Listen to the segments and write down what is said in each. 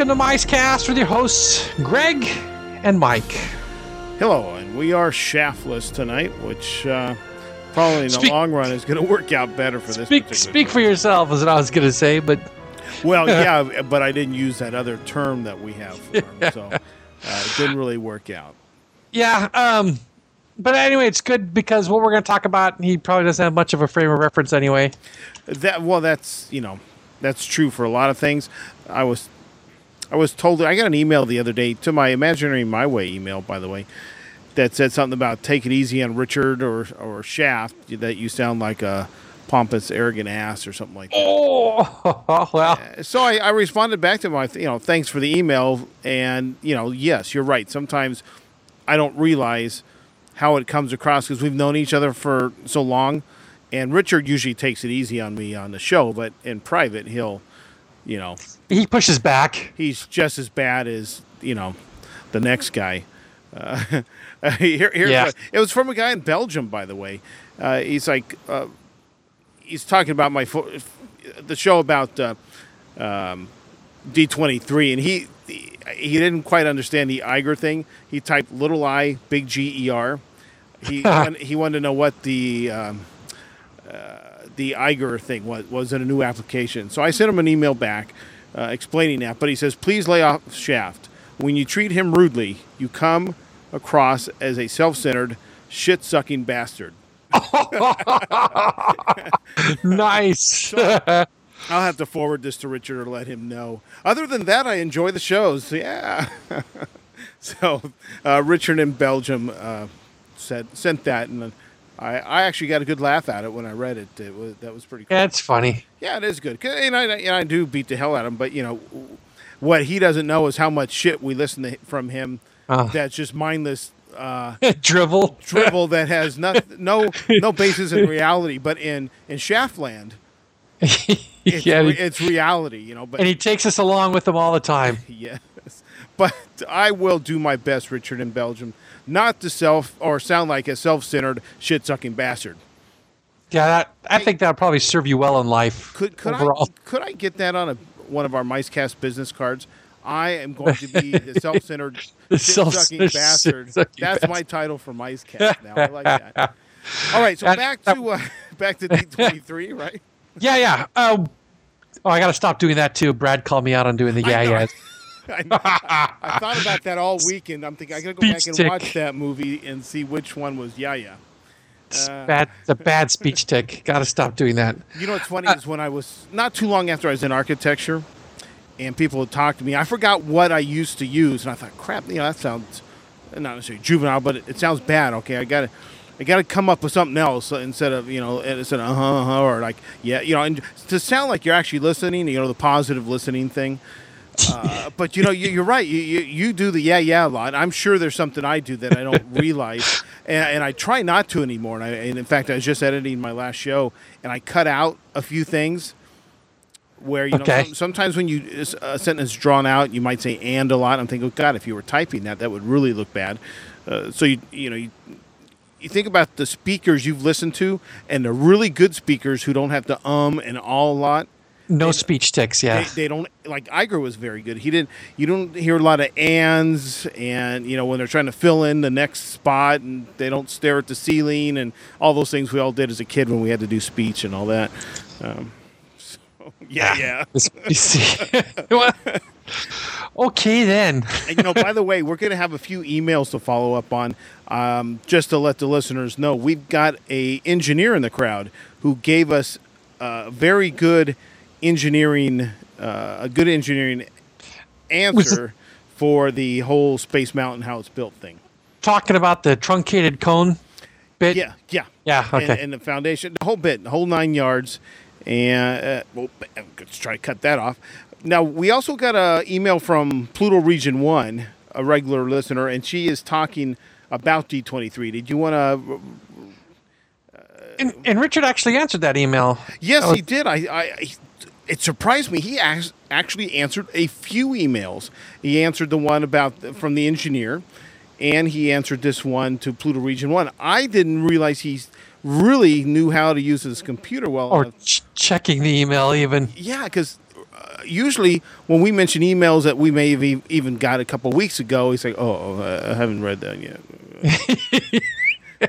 welcome to Micecast with your hosts, Greg and Mike. Hello, and we are shaftless tonight, which uh, probably in the long run is going to work out better for this. Speak, particular speak for yourself, is what I was going to say, but Well, yeah, but I didn't use that other term that we have, for him, so uh, it didn't really work out. yeah. Um, but anyway, it's good because what we're going to talk about, he probably doesn't have much of a frame of reference anyway. That well, that's you know, that's true for a lot of things. I was, I was told I got an email the other day to my imaginary my way email, by the way, that said something about take it easy on Richard or or Shaft that you sound like a pompous, arrogant ass or something like that. Oh, well, so I, I responded back to my, you know, thanks for the email, and you know, yes, you're right. Sometimes I don't realize how it comes across because we've known each other for so long, and Richard usually takes it easy on me on the show, but in private, he'll, you know, he pushes back. he's just as bad as you know, the next guy. Uh, here, here's Yeah. it was from a guy in Belgium, by the way. Uh, he's like, uh, he's talking about my fo- the show about uh, um, D23, and he he didn't quite understand the Iger thing. He typed little I, big G E R. He he wanted to know what the um, the Iger thing was. Was it a new application? So I sent him an email back uh, explaining that. But he says, please lay off Shaft. When you treat him rudely, you come across as a self-centered, shit-sucking bastard. nice. I'll have to forward this to Richard or let him know. Other than that, I enjoy the shows. Yeah. so uh, Richard in Belgium uh, said sent that, and I, I actually got a good laugh at it when I read it. It was that was pretty. cool. yeah, funny. Yeah, it is good. And I, and I do beat the hell out of him, but you know what he doesn't know is how much shit we listen to from him. Oh. That's just mindless uh, Drivel. drivel that has no no no basis in reality. But in in Shaftland, it's, yeah, re- it's reality. You know, but and he takes us along with him all the time. Yes. But I will do my best, Richard in Belgium, not to self or sound like a self centered, shit sucking bastard. Yeah, that, I think that'll probably serve you well in life. Could could overall. I could I get that on a one of our Micecast business cards? I am going to be the self centered, The shit sucking self-centered, bastard. shit-sucking That's my title for Micecast now. I like that. All right, so That- back to uh, back to D twenty three, right? Yeah, yeah. Oh, oh, I got to stop doing that too. Brad called me out on doing the yeah, yeah. I, I thought about that all weekend. I'm thinking I gotta go back Speech and tic. watch that movie and see which one was Yaya. It's Uh, bad. It's a bad speech tic. Got to stop doing that. You know what's funny is when I was not too long after I was in architecture, and people would talk to me. I forgot what I used to use, and I thought, crap, you know, that sounds not necessarily juvenile, but it, it sounds bad. Okay, I got to, I got to come up with something else instead of you know instead of uh huh uh-huh, or like yeah you know and to sound like you're actually listening. You know the positive listening thing. Uh, but you know you, you're right. You, you you do the yeah yeah a lot. I'm sure there's something I do that I don't realize, and, and I try not to anymore. And, I, and in fact, I was just editing my last show, and I cut out a few things where you know Okay. some, sometimes when you a sentence drawn out, you might say and a lot. I'm thinking, oh God, if you were typing that, that would really look bad. Uh, so you you know you. You think about the speakers you've listened to, and the really good speakers who don't have to um and all a lot No speech tics. Yeah. they, they don't like Iger was very good. He didn't. You don't hear a lot of ands, and you know when they're trying to fill in the next spot, and they don't stare at the ceiling, and all those things we all did as a kid when we had to do speech and all that. Um, so, yeah, yeah. See. Okay then. And, you know, by the way, we're going to have a few emails to follow up on, um, just to let the listeners know. We've got a engineer in the crowd who gave us a very good engineering, uh, a good engineering answer for the whole Space Mountain how it's built thing. Talking about the truncated cone bit. Yeah, yeah, Yeah, And, okay. and the foundation, the whole bit, the whole nine yards. And uh, well, let's try to cut that off. Now we also got an email from Pluto Region One, a regular listener, and she is talking about D twenty three. Did you want to? And, and Richard actually answered that email. Yes, Oh. he did. I, I, it surprised me. He act- actually answered a few emails. He answered the one about from the engineer, and he answered this one to Pluto Region One. I didn't realize he really knew how to use his computer well Or ch- checking the email even. Yeah, because uh, usually when we mention emails that we may have e- even got a couple weeks ago, he's like, "Oh, I haven't read that yet."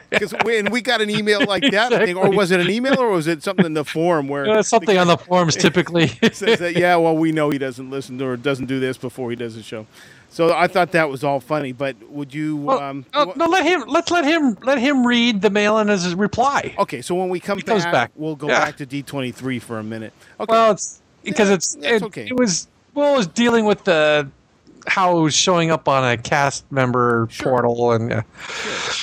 Because when we got an email like that, I think, or was it an email or was it something in the forum where Uh, something on the forums typically. says that, yeah, well, we know he doesn't listen to or doesn't do this before he does the show. So I thought that was all funny. But would you? Well, um, oh, no, let him. Let's let him. Let him read the mail and his reply. okay, so when we come back, back. we'll go Yeah. back to D twenty three for a minute. Okay. Well, it's because Yeah, it's it, okay. it was well, it was dealing with the how it was showing up on a cast member Sure. portal and. Uh,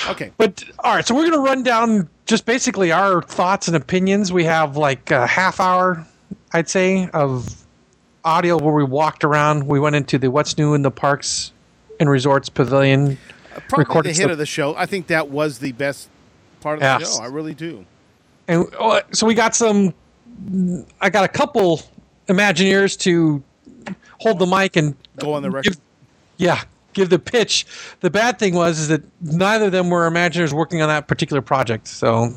okay. But all right, so we're gonna run down just basically our thoughts and opinions. We have like a half hour, I'd say, of audio where we walked around. We went into the what's new in the parks and resorts pavilion. Probably recorded the hit stuff. of the show. I think that was the best part of the Yes. show. I really do. And oh, so we got some. I got a couple Imagineers to hold the mic and Go on the record. Give, yeah, give the pitch. The bad thing was is that neither of them were Imagineers working on that particular project. So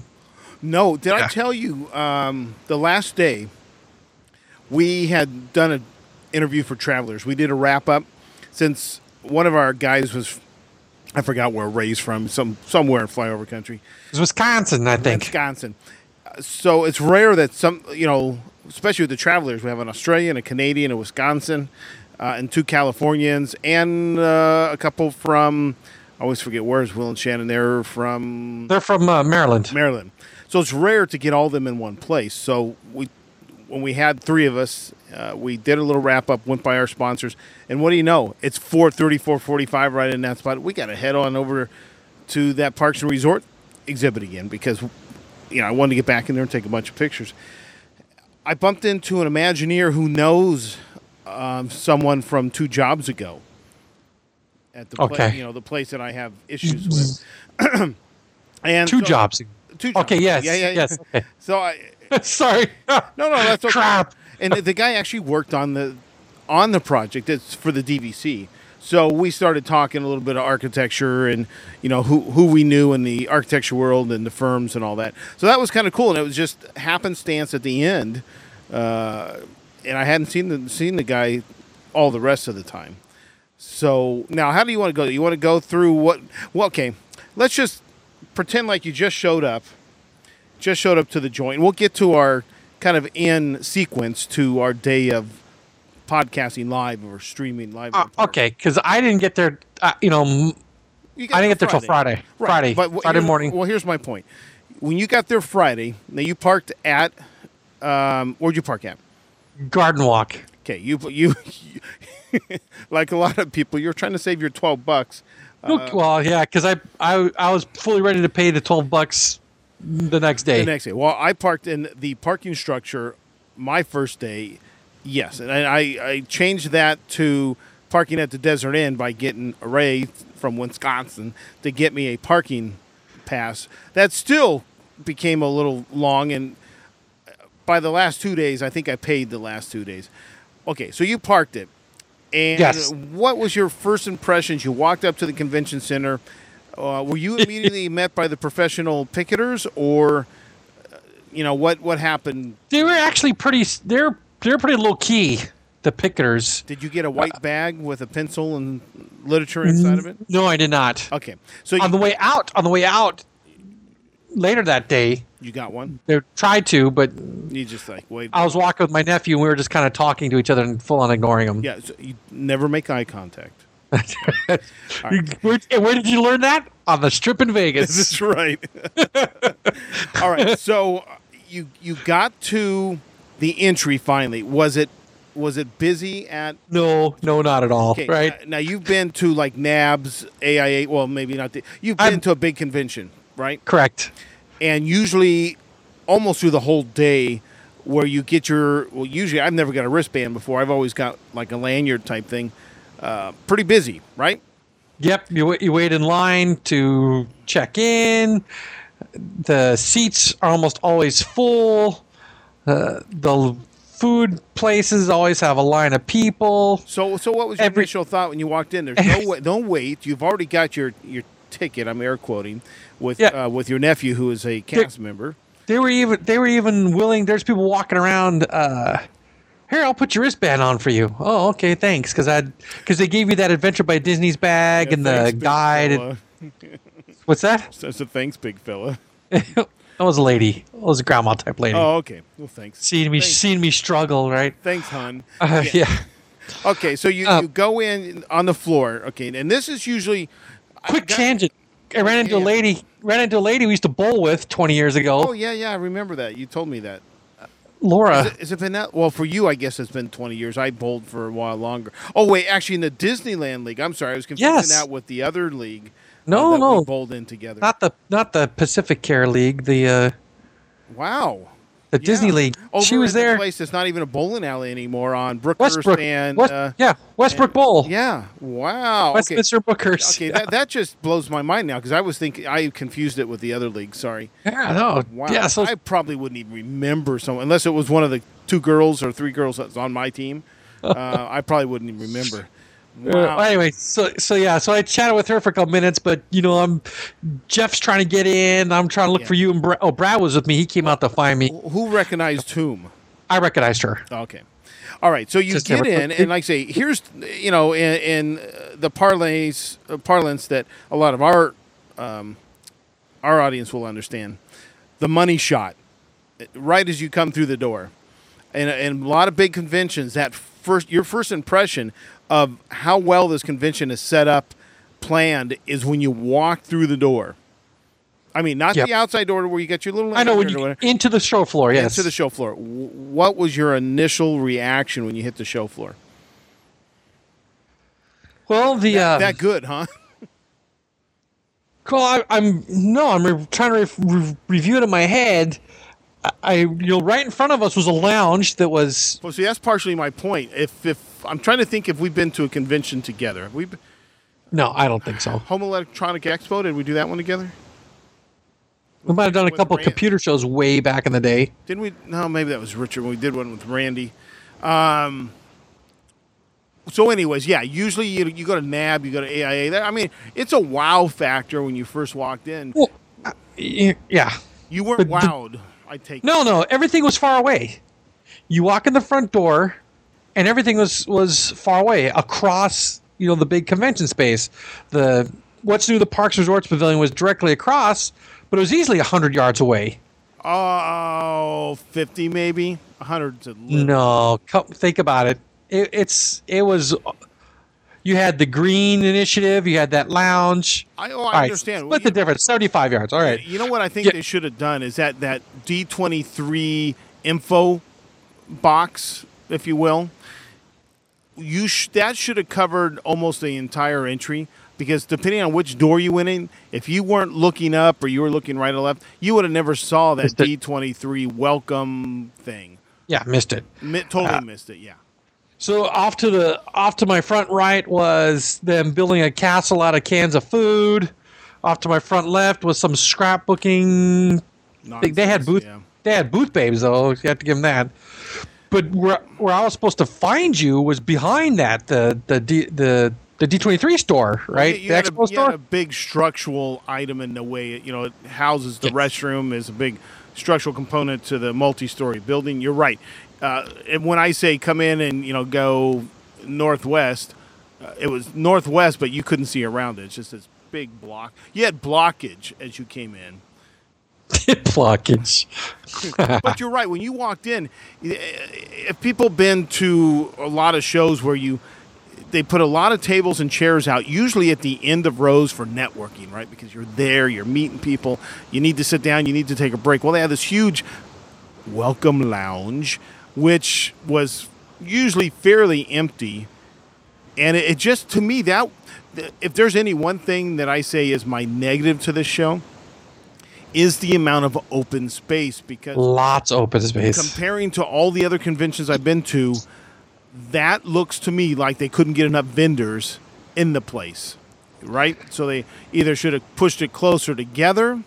No, did I tell you um, the last day we had done an interview for Travelers? We did a wrap up since one of our guys was I forgot where Ray's from, some somewhere in flyover country, it was Wisconsin, I think. Wisconsin. So it's rare that some you know, especially with the Travelers, we have an Australian, a Canadian, a Wisconsin, uh, and two Californians, and uh, a couple from. I always forget where's Will and Shannon. They're from They're from uh, Maryland. Maryland. So it's rare to get all of them in one place. So we, when we had three of us, uh, we did a little wrap up, went by our sponsors, and what do you know? It's 4:30, 4:45 right in that spot. We got to head on over to that Parks and Resort exhibit again because you know I wanted to get back in there and take a bunch of pictures. I bumped into an Imagineer who knows um, someone from two jobs ago. At the pla- Okay. you know the place that I have issues with, and Two so- jobs. Two jobs. Okay. Yes. Yeah, yeah, yeah. Yes. Okay. So I Sorry. no, no, that's okay. Crap. And the guy actually worked on the on the project. It's for the DVC. So we started talking a little bit of architecture and you know who who we knew in the architecture world and the firms and all that. So that was kind of cool, and it was just happenstance at the end. Uh, and I hadn't seen the seen the guy all the rest of the time. So now, how do you want to go? You want to go through what? Well, okay, let's just pretend like you just showed up just showed up to the joint. We'll get to our kind of in sequence to our day of podcasting live or streaming live. Uh, okay, because I didn't get there. Uh, you know, You I didn't get there till Friday. Right. Friday. But Friday morning. Well, here's my point. When you got there Friday, now you parked at um, where'd you park at? Garden walk. Okay, you you, like a lot of people, you're trying to save your twelve bucks. Uh, well, yeah, because I, I I was fully ready to pay the twelve bucks the next day. The next day. Well, I parked in the parking structure my first day. Yes, and I, I, changed that to parking at the Desert Inn by getting a Ray from Wisconsin to get me a parking pass. That still became a little long, and by the last two days, I think I paid the last two days. Okay, so you parked it. And Yes. what was your first impressions? You walked up to the convention center. Uh, were you immediately met by the professional picketers, or uh, you know what what happened? they were actually pretty. They're they're pretty low key. The picketers. Did you get a white bag with a pencil and literature inside of it? No, I did not. Okay, so On you, the way out, on the way out, later that day, you got one. they tried to, but You just like. I was walking with my nephew, and we were just kind of talking to each other and full on ignoring him. yeah, so you never make eye contact. You- where, where did you learn that? On the strip in Vegas. That's right. All right, so uh, you you got to the entry finally. Was it was it busy at no, no, not at all. Okay, right? Now, now you've been to like NABS, AIA. Well, maybe not. The, you've been I'm- to a big convention, right? Correct. And usually, almost through the whole day, where you get your well, usually I've never got a wristband before. I've always got like a lanyard type thing. Uh, pretty busy, right? Yep, you, you wait in line to check in. The seats are almost always full. Uh, the food places always have a line of people. So, so what was your Every- initial thought when you walked in? There's no wait, no wait. You've already got your your ticket. I'm air quoting with Yeah. uh, with your nephew who is a cast member. They were even they were even willing. There's people walking around. Uh, here, I'll put your wristband on for you. Oh, okay, thanks. Because I because they gave you that Adventure by Disney's bag Yeah, and the thanks, big guide. And, what's that? That's a thanks, big fella. that was a lady. It was a grandma type lady. Oh, okay. Well, thanks. seeing me thanks. seeing me struggle, right? Thanks, hon. Uh, yeah. Okay, so you, Uh, you go in on the floor. Okay, and this is usually Quick got- tangent. I ran into a lady. Ran into a lady we used to bowl with 20 years ago. Oh yeah, yeah, I remember that. You told me that. Laura. Is it, it been that? Well, for you, I guess it's been 20 years. I bowled for a while longer. Oh wait, actually, in the Disneyland League. I'm sorry, I was confusing Yes. that with the other league. No, that no. bowled in together. not the not the Pacific Care League. The uh, wow. the Disney League. Over she was the there. place that's not even a bowling alley anymore on Brookhurst Westbrook. and West, uh, yeah, Westbrook Bowl. yeah. Wow. Okay. Westminster Bookers. Okay, that, that just blows my mind now because I was thinking I confused it with the other league. Sorry. Yeah, no. Wow. Yeah, so I probably wouldn't even remember someone unless it was one of the two girls or three girls that's on my team. Uh, I probably wouldn't even remember. Uh, Wow. anyway, so so yeah, so I chatted with her for a couple minutes, but you know, I'm Jeff's trying to get in. I'm trying to look Yeah. for you, and Bra- oh, Brad was with me. He came out to find me. Who recognized whom? I recognized her. Okay. All right. So you Just get never in, and like I say, here's you know in, in uh, the parlays uh, parlance that a lot of our um, our audience will understand. The money shot, uh, right as you come through the door, and and a lot of big conventions. That first your first impression of how well this convention is set up, planned, is when you walk through the door. I mean, not Yep. the outside door where you get your little. I know when you into the show floor. Yes, into the show floor. What was your initial reaction when you hit the show floor? well, the uh, that good, huh? Well, I, I'm no, I'm re- trying to re- re- review it in my head. I, you know, right in front of us was a lounge that was Well, see, that's partially my point. If if I'm trying to think if we've been to a convention together, we no, I don't think so. Home Electronic Expo. Did we do that one together? We might have done a couple Rand- computer shows way back in the day. Didn't we? No, maybe that was Richard when we did one with Randy. Um, so, anyways, yeah. Usually, you, you go to NAB, you go to AIA. That- I mean, it's a wow factor when you first walked in. Well, uh, yeah, You weren't but the- wowed. I take no, no, everything was far away. You walk in the front door, and everything was was far away across. You know, the big convention space. The what's new, the Parks Resorts Pavilion was directly across, but it was easily hundred yards away. Oh, 50 maybe. 100's a little. No, think about it. it. It's it was. You had the green initiative. You had that lounge. I, oh, I All right, understand. Split Well, the you- difference. Seventy-five yards. All right. You know what I think Yeah. they should have done is that that D23 info box, if you will. You sh- that should have covered almost the entire entry because depending on which door you went in, if you weren't looking up or you were looking right or left, you would have never saw that D23 welcome thing. Yeah, missed it. Mi- totally Uh, missed it. Yeah. So off to the off to my front right was them building a castle out of cans of food. Off to my front left was some scrapbooking. They, they had booth. yeah. They had booth babes though. You have to give them that. But where where I was supposed to find you was behind that the the D, the the D twenty three store, right? The a, expo you had store. a big structural item in the way. You know, it houses the restroom is a big structural component to the multi-story building. You're right. Uh, and when I say come in and you know go northwest, uh, it was northwest, but you couldn't see around it. It's just this big block. You had blockage as you came in. Blockage. but you're right. When you walked in, if people been to a lot of shows where you they put a lot of tables and chairs out, usually at the end of rows for networking, right? Because you're there, you're meeting people. You need to sit down, you need to take a break. Well, they have this huge welcome lounge, which was usually fairly empty, and it, it just to me that if there's any one thing that I say is my negative to this show is the amount of open space because Lots open space. comparing to all the other conventions I've been to, that looks to me like they couldn't get enough vendors in the place, right? So they either should have pushed it closer together,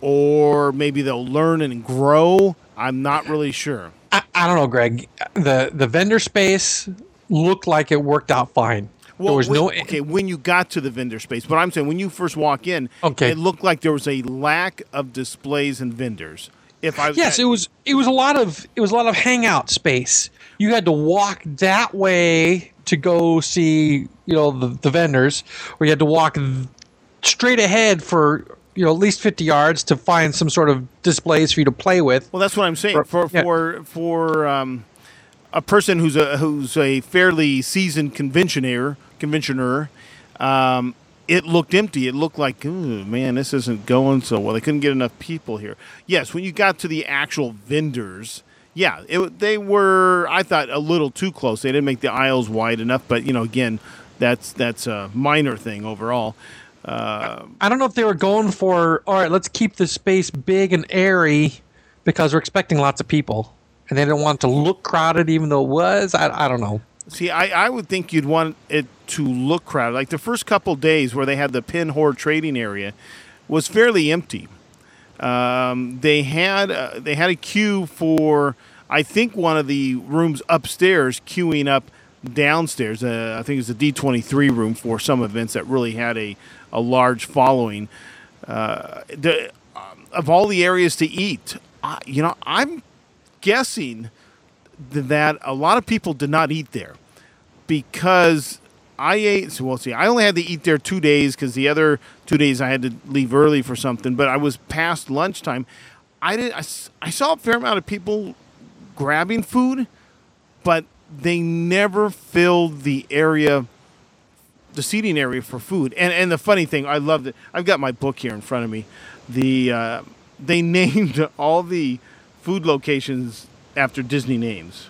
or maybe they'll learn and grow. I'm not really sure. I, I don't know, Greg. The the vendor space looked like it worked out fine. there was when, no okay when you got to the vendor space, but I'm saying when you first walk in, Okay. it looked like there was a lack of displays and vendors If I Yes, it was it was a lot of it was a lot of hangout space. You had to walk that way to go see you know the, the vendors, or you had to walk th- straight ahead for you know at least fifty yards to find some sort of displays for you to play with. Well, that's what I'm saying. For yeah. for for um, a person who's a who's a fairly seasoned conventioner conventioner, um, it looked empty. It looked like, "Ooh, man, this isn't going so well. They couldn't get enough people here. Yes, when you got to the actual vendors, yeah, it, they were. I thought a little too close. They didn't make the aisles wide enough. But you know, again, that's that's a minor thing overall. Uh, I don't know if they were going for all right. Let's keep the space big and airy because we're expecting lots of people, and they didn't want it to look crowded, even though it was. I, I don't know. See, I, I would think you'd want it to look crowded. Like the first couple days where they had the pin horde trading area was fairly empty. Um, they had uh, they had a queue for I think one of the rooms upstairs queuing up downstairs. Uh, I think it's the D twenty three room for some events that really had a a large following. Uh, the, um, of all the areas to eat, you know, I'm guessing that a lot of people did not eat there because I ate. So we'll see. I only had to eat there two days because the other two days I had to leave early for something. But I was past lunchtime. I did. I, I saw a fair amount of people grabbing food, but they never filled the area, the seating area for food. And and the funny thing, I loved it. I've got my book here in front of me. The uh, they named all the food locations after Disney names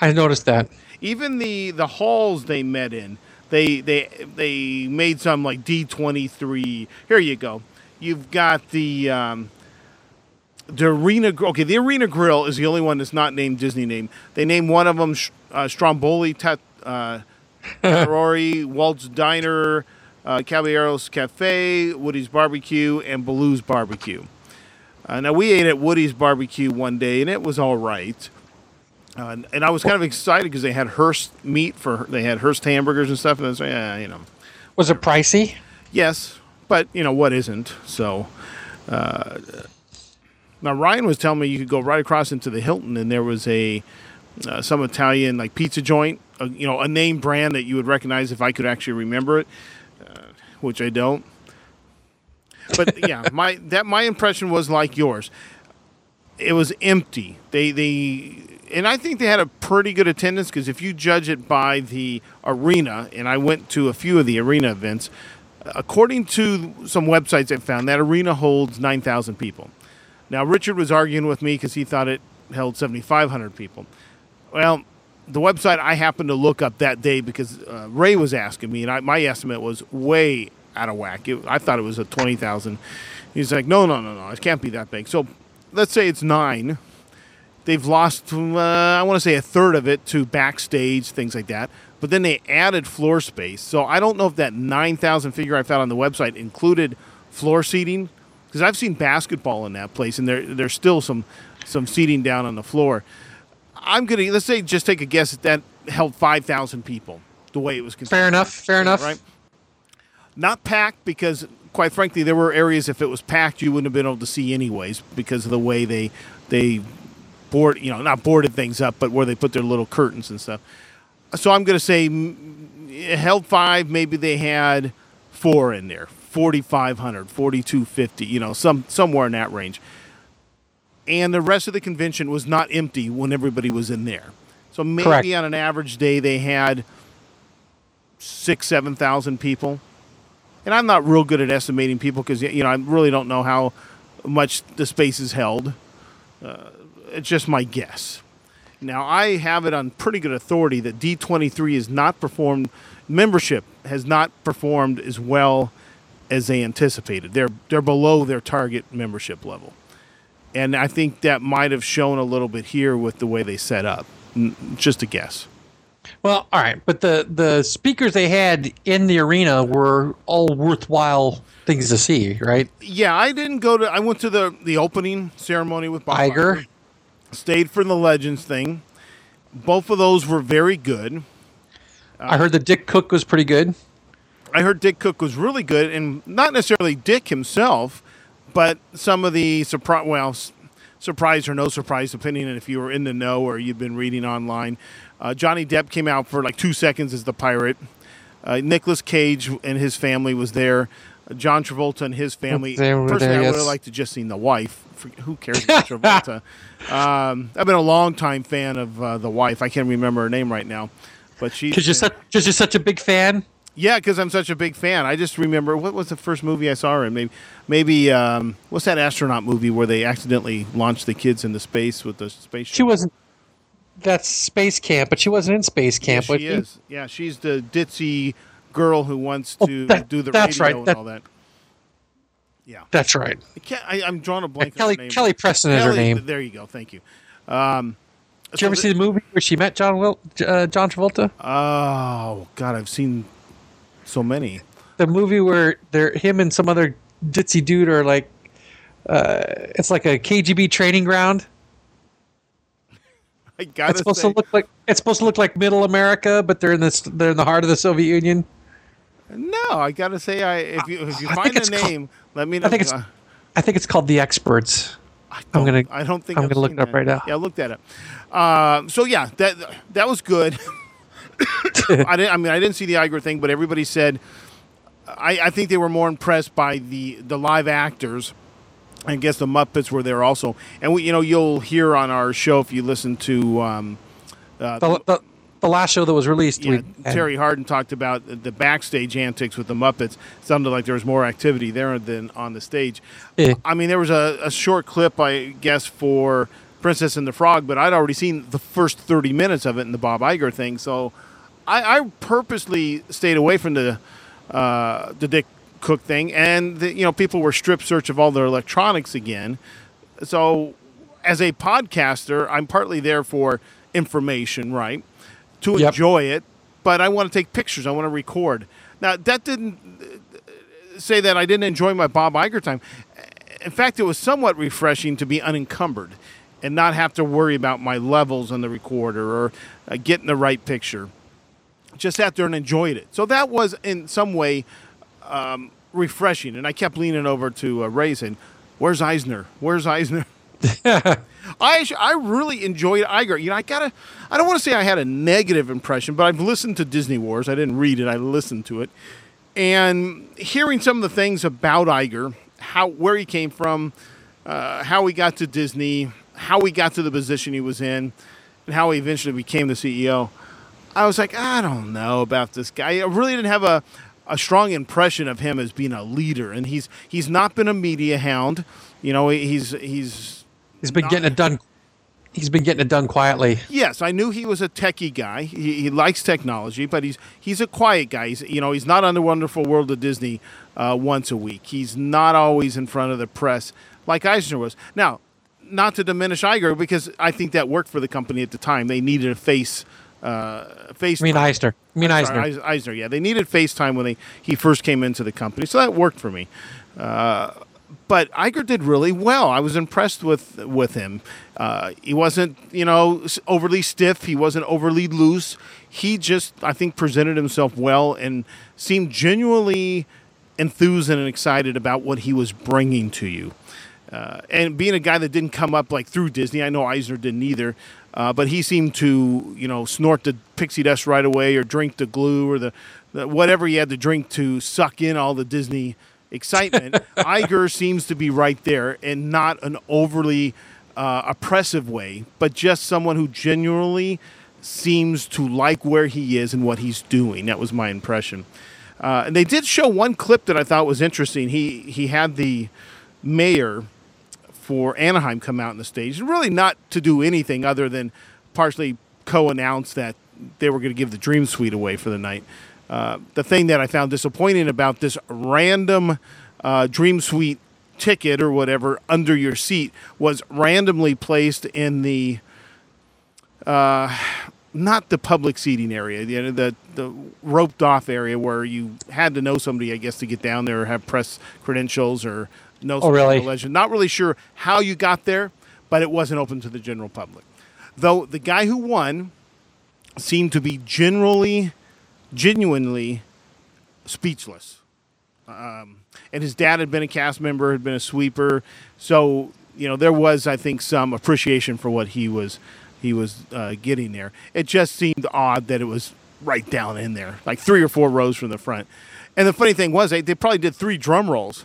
I noticed that. even the the halls they met in they they they made some like d23 here you go you've got the um the arena okay the arena grill is the only one that's not named disney name they named one of them uh, stromboli tat uh Ferrari, Walt's Diner, uh, Caballeros Cafe, Woody's Barbecue, and Baloo's Barbecue. Uh, now we ate at Woody's Barbecue one day, and it was all right. Uh, and, and I was kind of excited because they had Hearst meat for they had Hearst hamburgers and stuff, and I was like, yeah, you know, Was it pricey? yes, but you know what isn't? So uh, now Ryan was telling me you could go right across into the Hilton, and there was a uh, some Italian like pizza joint, uh, you know, a name brand that you would recognize if I could actually remember it, uh, which I don't. But yeah, my that my impression was like yours. It was empty. They they and I think they had a pretty good attendance because if you judge it by the arena, and I went to a few of the arena events, according to some websites I found, that arena holds nine thousand people. Now Richard was arguing with me because he thought it held seventy five hundred people. Well, the website I happened to look up that day because uh, Ray was asking me, and I, my estimate was way out of whack. It, I thought it was a twenty thousand. He's like, no, no, no, no, it can't be that big. So let's say it's nine. They've lost, uh, I want to say, a third of it to backstage, things like that. But then they added floor space. So I don't know if that 9,000 figure I found on the website included floor seating. Because I've seen basketball in that place, and there, there's still some, some seating down on the floor. I'm going to, let's say, just take a guess that that held 5,000 people, the way it was configured. Fair enough. Fair enough. Right? Not packed because, quite frankly, there were areas if it was packed you wouldn't have been able to see anyways because of the way they they board you know not boarded things up, but where they put their little curtains and stuff. So I'm going to say mm, it held five. Maybe they had four in there, 4,500, 4,250, you know, some somewhere in that range. And the rest of the convention was not empty when everybody was in there. So maybe Correct. on an average day they had six, seven thousand people. And I'm not real good at estimating people because you know I really don't know how much the space is held. Uh, it's just my guess. Now I have it on pretty good authority that D23 has not performed. Membership has not performed as well as they anticipated. They're they're below their target membership level, and I think that might have shown a little bit here with the way they set up. Just a guess. Well, all right, but the the speakers they had in the arena were all worthwhile things to see, right? Yeah, I didn't go to. I went to the the opening ceremony with Bob Iger. Iger. Stayed for the Legends thing. Both of those were very good. I heard that Dick Cook was pretty good. I heard Dick Cook was really good, and not necessarily Dick himself, but some of the surprise. Well, surprise or no surprise, depending on if you were in the know or you've been reading online. Uh, Johnny Depp came out for like two seconds as the pirate. Uh, Nicolas Cage and his family was there. Uh, John Travolta and his family. They were Personally, there, I would have liked to just seen the wife. Who cares about Travolta? Um, I've been a long time fan of uh, the wife. I can't remember her name right now, but she's Because you're such, you're such a big fan. Yeah, because I'm such a big fan. I just remember what was the first movie I saw her in? Maybe, maybe um, what's that astronaut movie where they accidentally launched the kids into space with the spaceship? She wasn't. That's space camp, but she wasn't in space camp. was she is. Yeah, she's the ditzy girl who wants Oh, to that- do the that's radio right. and That- all that. Yeah, That's right. I I'm drawing a blank. Kelly her name. Kelly Preston is her name. There you go. Thank you. Um, Did you ever see the movie where she met John Wil- uh, John Travolta? Oh God, I've seen so many. The movie where they're him and some other ditzy dude are like, uh, it's like a KGB training ground. I gotta It's supposed say, to look like it's supposed to look like Middle America, but they're in this they're in the heart of the Soviet Union. no, I gotta say, I if you if you I find the it's called- name, let me know. I think it's I think it's called The Experts. I I'm gonna- I don't think I'm I've gonna look it up that. right now. Yeah, look that up. Uh, so yeah, that that was good. I didn't. I mean, I didn't see the Iger thing, but everybody said. I, I think they were more impressed by the the live actors. I guess the Muppets were there also, and we, you know, you'll hear on our show if you listen to um, uh, The, the, the last show that was released, yeah, we, Terry Harden talked about the backstage antics with the Muppets. It Sounded like there was more activity there than on the stage. Eh. I mean, there was a, a short clip, I guess, for Princess and the Frog, but I'd already seen the first 30 minutes of it in the Bob Iger thing. So I, I purposely stayed away from the uh, the Dick Cook thing. And, the, you know, people were strip search of all their electronics again. So as a podcaster, I'm partly there for information, right? To Yep. enjoy it, but I want to take pictures. I want to record. Now, that didn't uh, say that I didn't enjoy my Bob Iger time. In fact, it was somewhat refreshing to be unencumbered and not have to worry about my levels on the recorder or uh, getting the right picture. Just sat there and enjoyed it. So that was, in some way, um, refreshing. And I kept leaning over to uh, Ray saying, Where's Eisner? Where's Eisner? I I really enjoyed Iger. You know, I gotta. I don't want to say I had a negative impression, but I've listened to Disney Wars. I didn't read it. I listened to it, and hearing some of the things about Iger, how where he came from, uh, how he got to Disney, how he got to the position he was in, and how he eventually became the CEO. I was like, I don't know about this guy. I really didn't have a, a strong impression of him as being a leader, and he's he's not been a media hound. You know, he's he's he's been not- getting it done. He's been getting it done quietly. Yes, I knew he was a techie guy. He, he likes technology, but he's he's a quiet guy. He's, you know, he's not on the Wonderful World of Disney uh, once a week. He's not always in front of the press like Eisner was. Now, not to diminish Iger, because I think that worked for the company at the time. They needed a face. Uh, face. I mean Eisner. Mean Eisner. Sorry, Eisner, yeah, they needed FaceTime when they he first came into the company, so that worked for me. Uh, but Iger did really well. I was impressed with with him. Uh, he wasn't, you know, overly stiff. He wasn't overly loose. He just, I think, presented himself well and seemed genuinely enthused and excited about what he was bringing to you. Uh, and being a guy that didn't come up like through Disney, I know Eisner didn't either, uh, but he seemed to, you know, snort the pixie dust right away or drink the glue or the, the whatever he had to drink to suck in all the Disney excitement. Iger seems to be right there and not an overly uh, oppressive way, but just someone who genuinely seems to like where he is and what he's doing. That was my impression. Uh, and they did show one clip that I thought was interesting. He he had the mayor for Anaheim come out on the stage, really not to do anything other than partially co-announce that they were going to give the Dream Suite away for the night. Uh, the thing that I found disappointing about this random uh, Dream Suite ticket or whatever under your seat was randomly placed in the uh, not the public seating area, the, the the roped off area where you had to know somebody, I guess, to get down there or have press credentials or some Oh, really? legend. Not really sure how you got there, but it wasn't open to the general public. Though the guy who won seemed to be generally, genuinely speechless. Um, and his dad had been a cast member, had been a sweeper. So you know, there was I think some appreciation for what he was he was uh, getting there. It just seemed odd that it was right down in there, like three or four rows from the front. And the funny thing was, they, they probably did three drum rolls.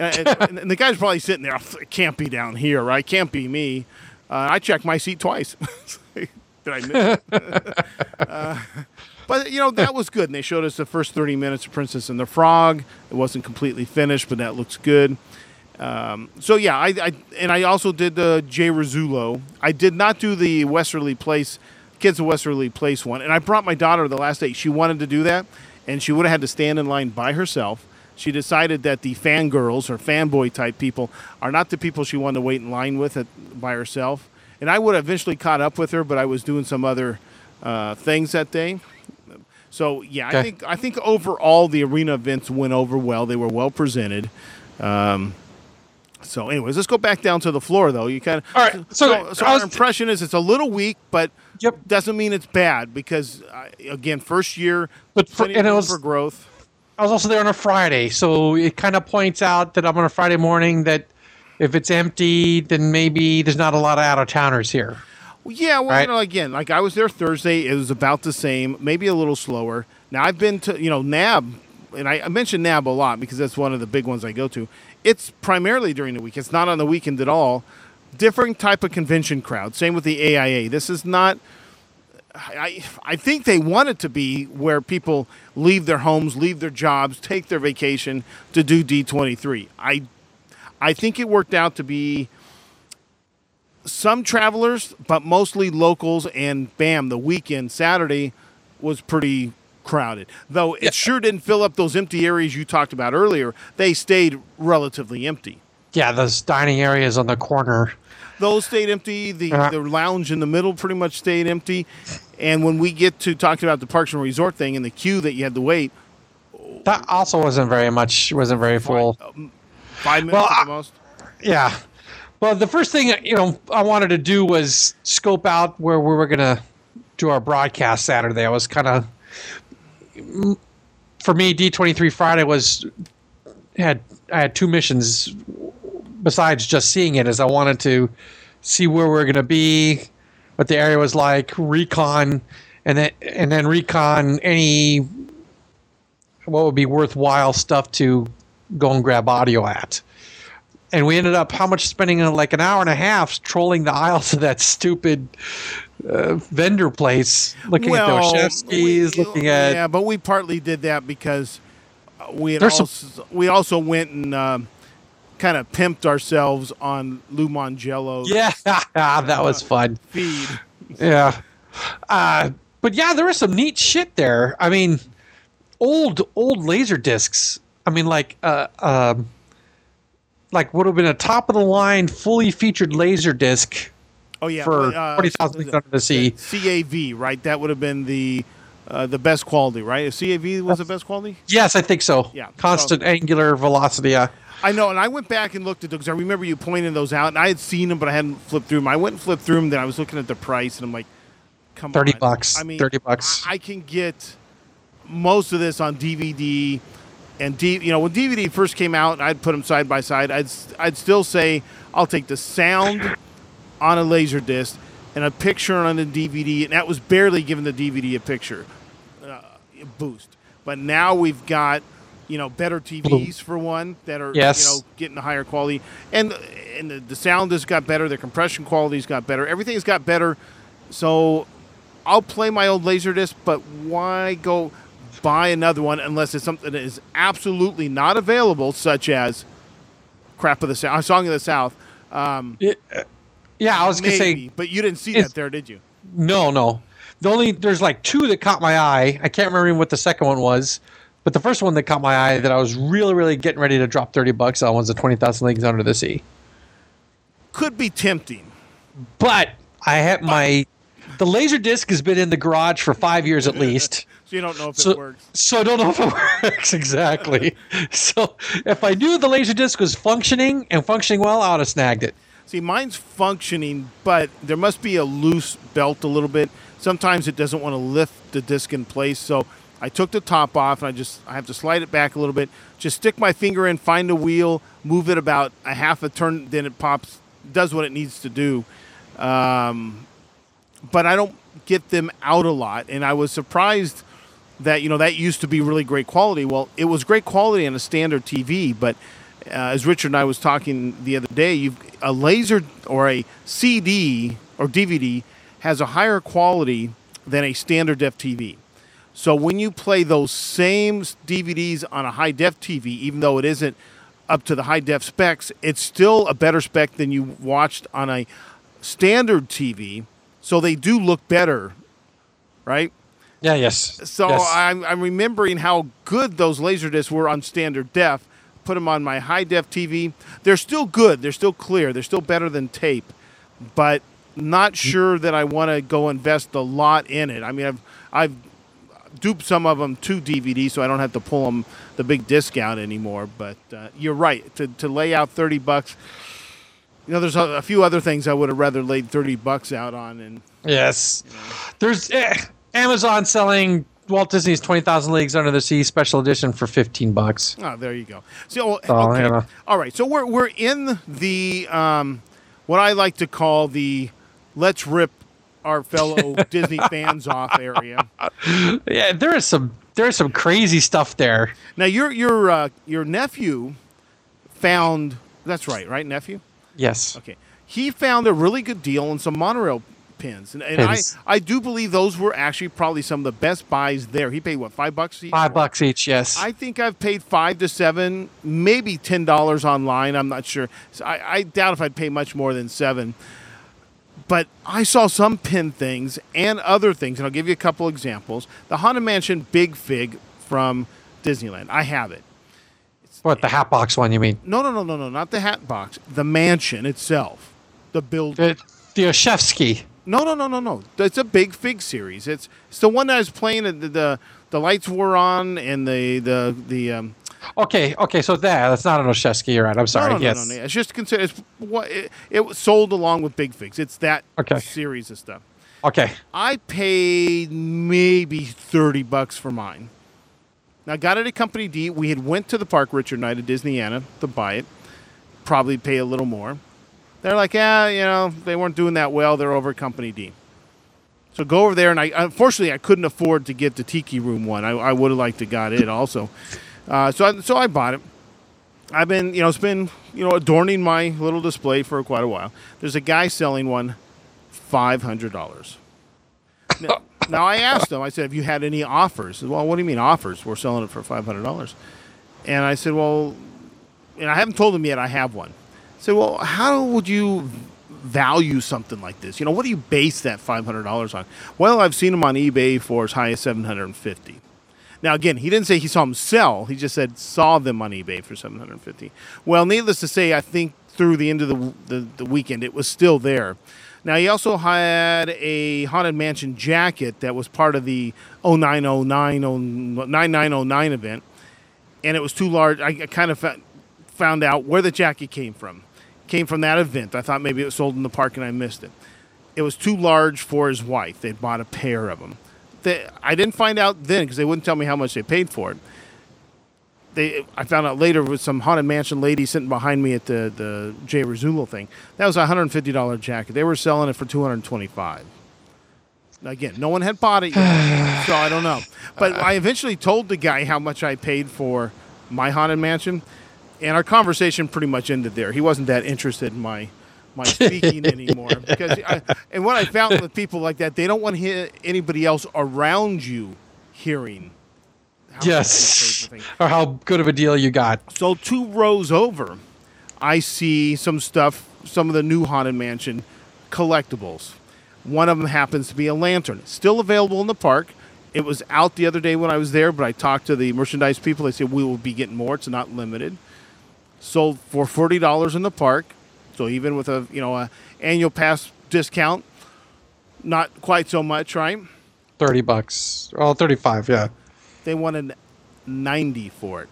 And, and, and the guy's probably sitting there, it can't be down here, right? Can't be me. Uh, I checked my seat twice. Did I miss it? uh, but, you know, that was good. And they showed us the first 30 minutes of Princess and the Frog. It wasn't completely finished, but that looks good. Um, so yeah, I, I, and I also did the Jay Rasulo. I did not do the Waverly Place Kids of Waverly Place one, and I brought my daughter the last day. She wanted to do that, and she would have had to stand in line by herself. She decided that the fangirls or fanboy type people are not the people she wanted to wait in line with at, by herself. And I would have eventually caught up with her, but I was doing some other uh, things that day. So yeah, okay. I think I think overall the arena events went over well. They were well presented. Um, so, anyways, let's go back down to the floor, though. You kind of all right. So, so, so our impression is it's a little weak, but yep. doesn't mean it's bad because uh, again, first year, but for, and it was for growth. I was also there on a Friday, so it kind of points out that I'm on a Friday morning that if it's empty, then maybe there's not a lot of out of towners here. Yeah, well, right? you know, again, like I was there Thursday, it was about the same, maybe a little slower. Now I've been to, you know, NAB, and I, I mentioned NAB a lot because that's one of the big ones I go to it's primarily during the week. It's not on the weekend at all. Different type of convention crowd. Same with the AIA. This is not. I I think they want it to be where people leave their homes, leave their jobs, take their vacation to do D23. I I think it worked out to be some travelers, but mostly locals. And bam, the weekend Saturday was pretty crowded. Though it yeah. sure didn't fill up those empty areas you talked about earlier. They stayed relatively empty. Yeah, those dining areas on the corner. Those stayed empty. The uh-huh. the lounge in the middle pretty much stayed empty. And when we get to talking about the Parks and Resort thing and the queue that you had to wait, that also wasn't very much. wasn't very full. Five, um, five minutes well, at the most. Yeah. Well, the first thing you know I wanted to do was scope out where we were gonna do our broadcast Saturday. I was kind of for me, D23 Friday was had I had two missions besides just seeing it. As I wanted to see where we are going to be, what the area was like, recon, and then and then recon any what would be worthwhile stuff to go and grab audio at. And we ended up how much spending like an hour and a half trolling the aisles of that stupid uh, vendor place, looking well, at those chef skis, we, looking at yeah. But we partly did that because we also some, we also went and um, kind of pimped ourselves on Lou Mongello. Yeah, that was fun. Feed. Yeah, uh, but yeah, there was some neat shit there. I mean, old old laser discs. I mean, like uh, um, like would have been a top of the line, fully featured laser disc Oh yeah, for uh, forty thousand leagues under the sea. CAV, right? That would have been the uh, the best quality, right? If CAV was the best quality. Yes, I think so. Yeah, constant so, angular velocity. Yeah. I know, and I went back and looked at those. I remember you pointing those out, and I had seen them, but I hadn't flipped through them. I went and flipped through them. Then I was looking at the price, and I'm like, "Come 30 on, bucks." I mean, thirty bucks. I, I can get most of this on DVD and D, you know when DVD first came out and I'd put them side by side, I'd I'd still say I'll take the sound on a laser disc and a picture on a DVD, and that was barely giving the DVD a picture uh, boost. But now we've got you know better TVs for one that are yes. you know getting a higher quality, and and the, the sound has got better, the compression quality's got better, everything's got better. So I'll play my old Laserdisc but why go buy another one unless it's something that is absolutely not available, such as crap of the South, Song of the South. Um, it, yeah, I was gonna say, but you didn't see that there, did you? No, no. The only there's like two that caught my eye. I can't remember what the second one was, but the first one that caught my eye that I was really, really getting ready to drop thirty bucks on was the Twenty Thousand Leagues Under the Sea. Could be tempting, but I have my the laser disc has been in the garage for five years at least. so you don't know if so, it works. So I don't know if it works exactly. so if I knew the laser disc was functioning and functioning well, I would have snagged it. See, mine's functioning, but there must be a loose belt a little bit. Sometimes it doesn't want to lift the disc in place. So I took the top off and I just I have to slide it back a little bit. Just stick my finger in, find the wheel, move it about a half a turn, then it pops does what it needs to do. Um, but I don't get them out a lot, and I was surprised that you know that used to be really great quality. Well, it was great quality on a standard TV, but uh, as Richard and I was talking the other day, you've a laser or a CD or DVD has a higher quality than a standard def TV. So when you play those same DVDs on a high def TV, even though it isn't up to the high def specs, it's still a better spec than you watched on a standard TV. So they do look better, right? Yeah, yes. So yes. I'm, I'm remembering how good those Laserdiscs were on standard def. Put them on my high def TV. They're still good. They're still clear. They're still better than tape, but not mm. sure that I want to go invest a lot in it. I mean, I've I've duped some of them to DVD, so I don't have to pull them the big discount anymore. But uh, you're right to to lay out thirty bucks. You know, there's a, a few other things I would have rather laid thirty bucks out on, and yes, there's eh, Amazon selling Walt Disney's Twenty Thousand Leagues Under the Sea special edition for fifteen bucks. Oh, there you go. So, okay. you all right. So we're we're in the um, what I like to call the let's rip our fellow Disney fans off area. Yeah, there is some there is some crazy stuff there. Now your your uh, your nephew found that's right, right nephew. Yes. Okay, he found a really good deal on some monorail pins, and, and I Pins. I do believe those were actually probably some of the best buys there. He paid what five bucks each. Five bucks each. Yes. I think I've paid five to seven, maybe ten dollars online. I'm not sure. So I, I doubt if I'd pay much more than seven. But I saw some pin things and other things, and I'll give you a couple examples. The Haunted Mansion Big Fig from Disneyland. I have it. what the hat box one? You mean No, no, no, no, no, not the hat box. The mansion itself, the build. the Olszewski? No, no, no, no, no. It's a Big Fig series. It's it's the one that was playing. The the, the lights were on, and the the the um, Okay. Okay. So that that's not an Olszewski. You're right. I'm sorry. No, no, yes. no, no, no. It's just consider it's what it, it was sold along with Big Figs. It's that Okay. series of stuff. Okay. I paid maybe thirty bucks for mine. Now I got it at Company D. We had went to the park Richard Night at Disneyana to buy it. Probably pay a little more. They're like, yeah, you know, they weren't doing that well. They're over at Company D. So go over there, and I unfortunately I couldn't afford to get the Tiki Room one. I, I would have liked to got it also. Uh, so I, so I bought it. I've been, you know, it's been, you know, adorning my little display for quite a while. There's a guy selling one, five hundred dollars. Now, now I asked him. I said, "Have you had any offers?" He said, well, what do you mean offers? We're selling it for five hundred dollars. And I said, "Well," and I haven't told him yet. I have one. I said, "Well, how would you value something like this? You know, what do you base that five hundred dollars on?" Well, I've seen them on eBay for as high as seven hundred and fifty. Now, again, he didn't say he saw them sell. He just said saw them on eBay for 750. Well, needless to say, I think through the end of the, the, the weekend, it was still there. Now, he also had a Haunted Mansion jacket that was part of the 0909, 9909 event, and it was too large. I, kind of found out where the jacket came from. Came from that event. I thought maybe it was sold in the park and I missed it. It was too large for his wife. They'd bought a pair of them they, I didn't find out then because they wouldn't tell me how much they paid for it. They, I found out later with some haunted mansion lady sitting behind me at the the Jay Rasulo thing. That was a hundred and fifty dollar jacket. They were selling it for two hundred twenty five. Again, no one had bought it yet, so I don't know. But I eventually told the guy how much I paid for my haunted mansion, and our conversation pretty much ended there. He wasn't that interested in my my speaking anymore because I, and what I found with people like that, they don't want to hear anybody else around you hearing. how much they paid Yes. Or how good of a deal you got. So two rows over, I see some stuff, some of the new Haunted Mansion collectibles. One of them happens to be a lantern, still available in the park. It was out the other day when I was there, but I talked to the merchandise people. They said we will be getting more. It's not limited. Sold for forty dollars in the park. So even with a you know a annual pass discount, not quite so much, right? Thirty bucks. Well, thirty-five. Yeah. They wanted ninety for it.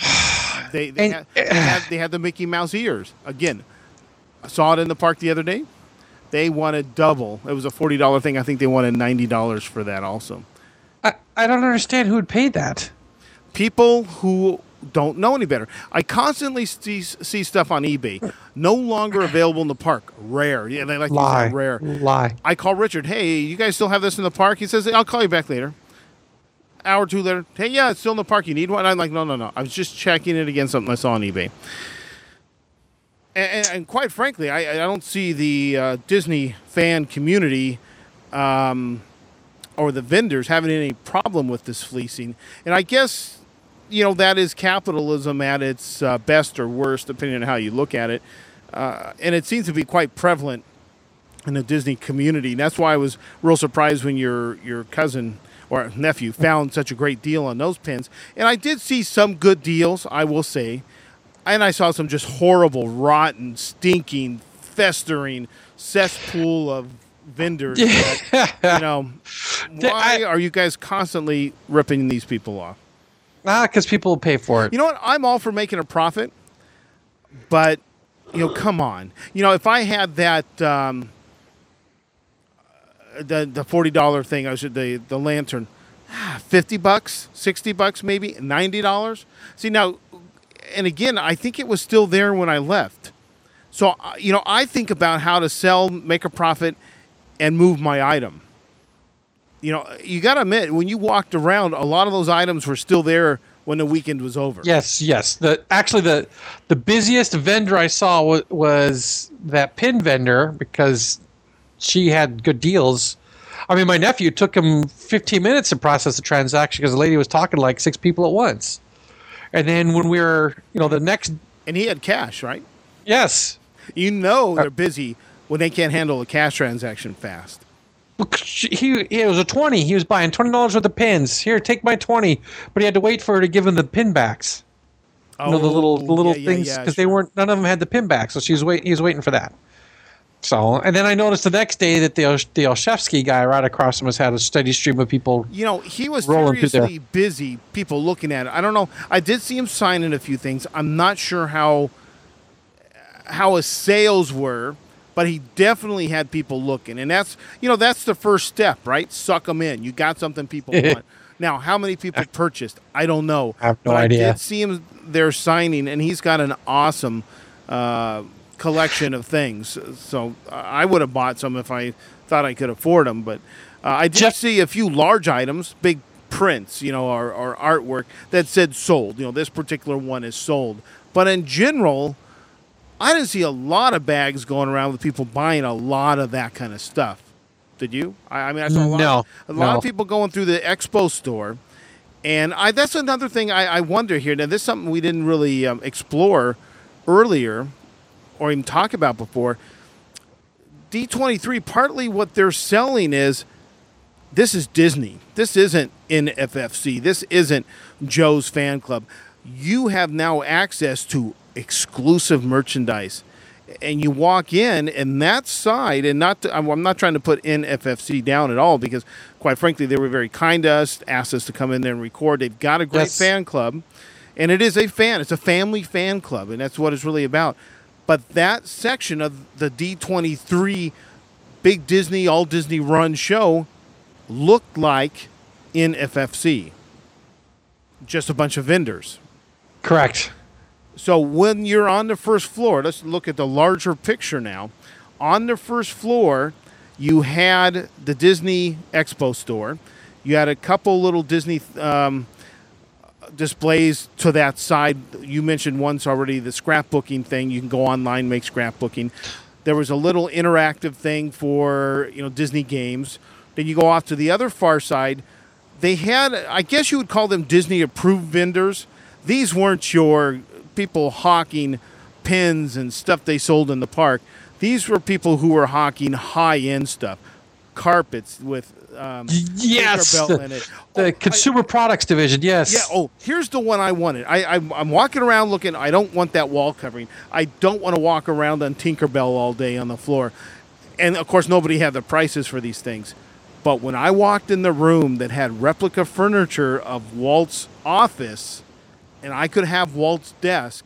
They they, And- had, they, had, they had the Mickey Mouse ears again. I saw it in the park the other day. They wanted double. It was a forty dollar thing. I think they wanted ninety dollars for that also. I, I don't understand who would pay that. People who don't know any better. I constantly see, see stuff on eBay, no longer available in the park. Rare. Yeah, they like Lie. rare. Lie. I call Richard. Hey, you guys still have this in the park? He says, I'll call you back later. Hour or two later. Hey, yeah, it's still in the park. You need one? I'm like, no, no, no. I was just checking it against something I saw on eBay. And, and, and quite frankly, I, I don't see the uh, Disney fan community um, or the vendors having any problem with this fleecing. And I guess, you know, that is capitalism at its uh, best or worst, depending on how you look at it. Uh, and it seems to be quite prevalent in the Disney community. And that's why I was real surprised when your your cousin or nephew found such a great deal on those pins. And I did see some good deals, I will say. And I saw some just horrible, rotten, stinking, festering cesspool of vendors. that, you know, why are you guys constantly ripping these people off? Ah, because people pay for it. You know what? I'm all for making a profit, but you know, come on. You know, if I had that um, the the forty dollar thing, I should the the lantern, ah, fifty bucks, sixty bucks, maybe ninety dollars. See now, and again, I think it was still there when I left. So uh, you know, I think about how to sell, make a profit, and move my item. You know, you got to admit when you walked around, a lot of those items were still there when the weekend was over. Yes, yes. The actually the the busiest vendor I saw was, was that pin vendor because she had good deals. I mean, my nephew took him 15 minutes to process the transaction because the lady was talking to like six people at once. And then when we were, you know, the next And he had cash, right? yes, You know uh, they're busy when they can't handle a cash transaction fast. He it was a 20. He was buying $20 worth of pins. Here, take my 20, but he had to wait for her to give him the pin backs. you know the oh, little the little Oh, yeah, yeah, things yeah, because they sure. weren't none of them had the pin back, so she was wait he was waiting for that. So and then I noticed the next day that the Osh- the Olszewski guy right across from us had a steady stream of people. You know, he was seriously busy. People looking at it. I don't know. I did see him signing a few things. I'm not sure how how his sales were, but he definitely had people looking, and that's you know that's the first step, right? Suck them in. You got something people want. Now, how many people purchased? I don't know. I have no but I idea. did see him there signing, and he's got an awesome uh, collection of things. So uh, I would have bought some if I thought I could afford them. But uh, I did Jeff- see a few large items, big prints, you know, or, or artwork that said sold. You know, this particular one is sold. But in general, I didn't see a lot of bags going around with people buying a lot of that kind of stuff. Did you? I, I mean, I saw a lot, No, a lot no. of people going through the expo store, and I that's another thing I, I wonder here. Now, this is something we didn't really um, explore earlier, or even talk about before. D twenty three. Partly what they're selling is this is Disney. This isn't NFFC. This isn't Joe's fan club. You have now access to exclusive merchandise. And you walk in, and that side, and not to, I'm not trying to put NFFC down at all because, quite frankly, they were very kind to us, asked us to come in there and record. They've got a great Yes. fan club, and it is a fan. It's a family fan club, and that's what it's really about. But that section of the D23 big Disney, all Disney run show looked like NFFC. Just a bunch of vendors. Correct. So when you're on the first floor, let's look at the larger picture now. On the first floor, you had the Disney Expo store. You had a couple little Disney um, displays to that side. You mentioned once already the scrapbooking thing. You can go online, make scrapbooking. There was a little interactive thing for you know Disney games. Then you go off to the other far side. They had, I guess you would call them Disney approved vendors. These weren't your people hawking pins and stuff they sold in the park. These were people who were hawking high end stuff, carpets with um, Yes, the, in it. the Oh, I- consumer products division. Yes. yeah. Oh, here's the one I wanted. I, I I'm walking around looking. I don't want that wall covering. I don't want to walk around on Tinkerbell all day on the floor. And of course, nobody had the prices for these things. But when I walked in the room that had replica furniture of Walt's office, and I could have Walt's desk.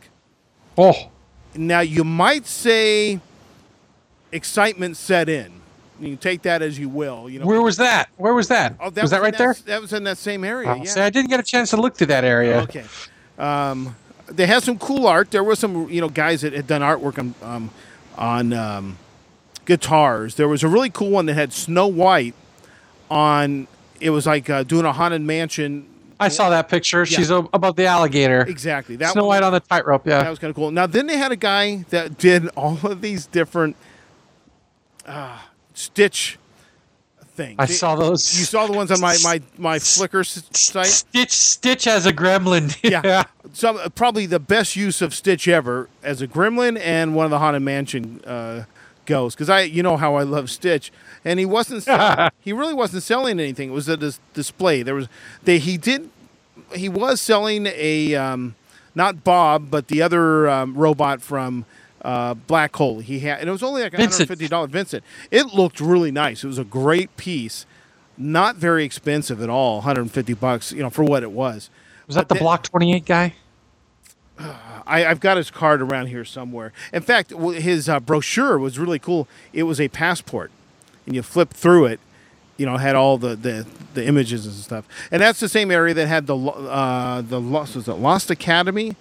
Oh, Now you might say excitement set in. You can take that as you will. You know. where was that? Where was that? Oh, was that in right there? That was in that same area. Oh, yeah. See, I didn't get a chance to look through that area. Okay. Um, they had some cool art. There was some you know guys that had done artwork on um, on um, guitars. There was a really cool one that had Snow White on. It was like uh, doing a haunted mansion. I saw that picture. She's a- above the alligator. Exactly. That Snow one- White on the tightrope. Yeah, that was kind of cool. Now, then they had a guy that did all of these different uh, Stitch things. I saw those. You saw the ones on my my my Flickr site. Stitch Stitch as a gremlin. Yeah, some probably the best use of Stitch ever as a Gremlin and one of the Haunted Mansion uh, ghosts. Because I, you know how I love Stitch, and he wasn't. sell- he really wasn't selling anything. It was a dis- display. There was they. He did. He was selling a um, not Bob, but the other um, robot from. Uh, Black Hole. He had, and it was only like one hundred Vincent. fifty dollars. Vincent. It looked really nice. It was a great piece, not very expensive at all. One hundred and fifty bucks, you know, for what it was. Was that But the- Block 28 guy? I, I've got his card around here somewhere. In fact, his uh, brochure was really cool. It was a passport, and you flip through it. You know, had all the, the, the images and stuff. And that's the same area that had the uh, the lost was it Lost Academy,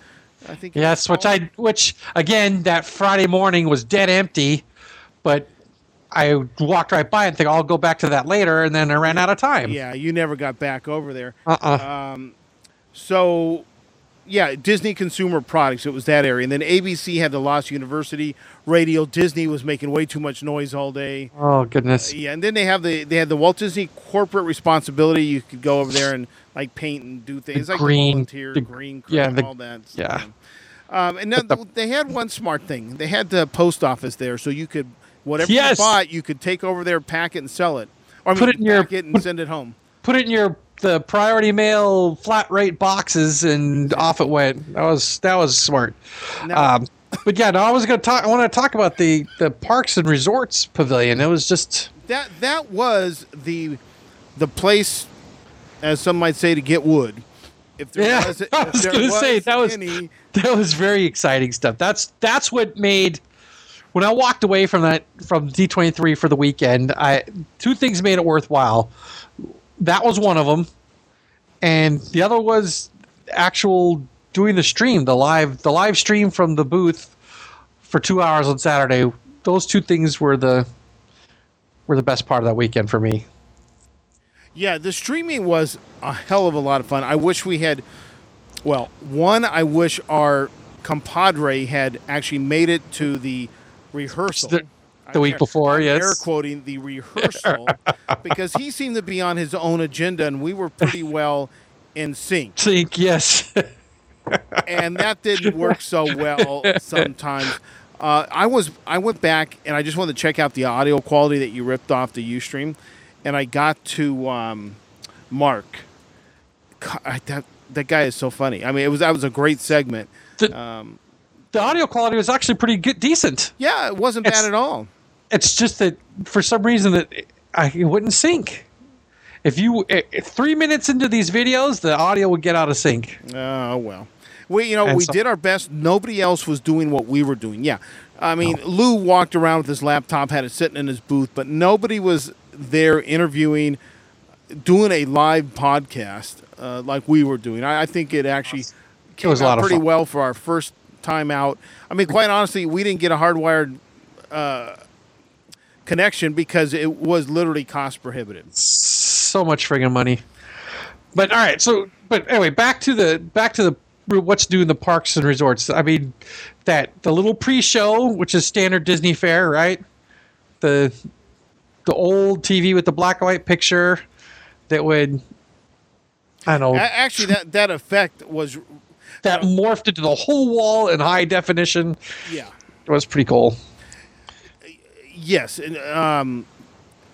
I think. Yes, which? I which again that Friday morning was dead empty, but I walked right by and think I'll go back to that later, and then I ran out of time. Yeah, you never got back over there. Uh-uh. So, yeah, Disney Consumer Products. It was that area, and then ABC had the Lost University Radio. Disney was making way too much noise all day. oh goodness. Yeah, and then they have the they had the Walt Disney Corporate Responsibility. You could go over there and like paint and do things like green- the volunteer, the- green, yeah, crew, the- all that. yeah. stuff. Um, and then they had one smart thing. They had the post office there, so you could whatever Yes. you bought, you could take over there, pack it, and sell it, or I Put it in your- pack it and put- send it home. Put it in your the priority mail flat rate boxes, and off it went. That was that was smart. Now- Um, but yeah, no, I was going to talk. I want to talk about the the parks and resorts pavilion. It was just That that was the the place, as some might say, to get wood. If there Yeah, was, if I was there gonna say, that was- any, that was very exciting stuff. That's that's what made when I walked away from that from D23 for the weekend. I two things made it worthwhile. That was one of them, and the other was actual doing the stream, the live the live stream from the booth for two hours on Saturday. Those two things were the were the best part of that weekend for me. Yeah, the streaming was a hell of a lot of fun. I wish we had, well, one, I wish our compadre had actually made it to the rehearsal. The- the week I'm- before, I'm yes. Air quoting the rehearsal because he seemed to be on his own agenda and we were pretty well in sync. Sync, yes, and that didn't work so well sometimes. Uh, I was I went back and I just wanted to check out the audio quality that you ripped off the UStream, and I got to um, Mark. God, that that guy is so funny. I mean, it was that was a great segment. the, Um, the audio quality was actually pretty good, decent. yeah, it wasn't It's- bad at all. It's just that for some reason that I it wouldn't sync. If you if three minutes into these videos, the audio would get out of sync. Oh well. We you know And we so- did our best. Nobody else was doing what we were doing. Yeah, I mean Lou walked around with his laptop, had it sitting in his booth, but nobody was there interviewing, doing a live podcast uh, like we were doing. I, I think it actually came was a out pretty well for our first time out. I mean, quite honestly, we didn't get a hardwired. Uh, connection because it was literally cost prohibitive. So much friggin' money. But all right, so but anyway, back to the back to the what's new in the parks and resorts. I mean, that the little pre-show, which is standard Disney fare, right? The the old TV with the black and white picture that would I don't know Actually, that that effect was that morphed into the whole wall in high definition. yeah. It was pretty cool. Yes, and um,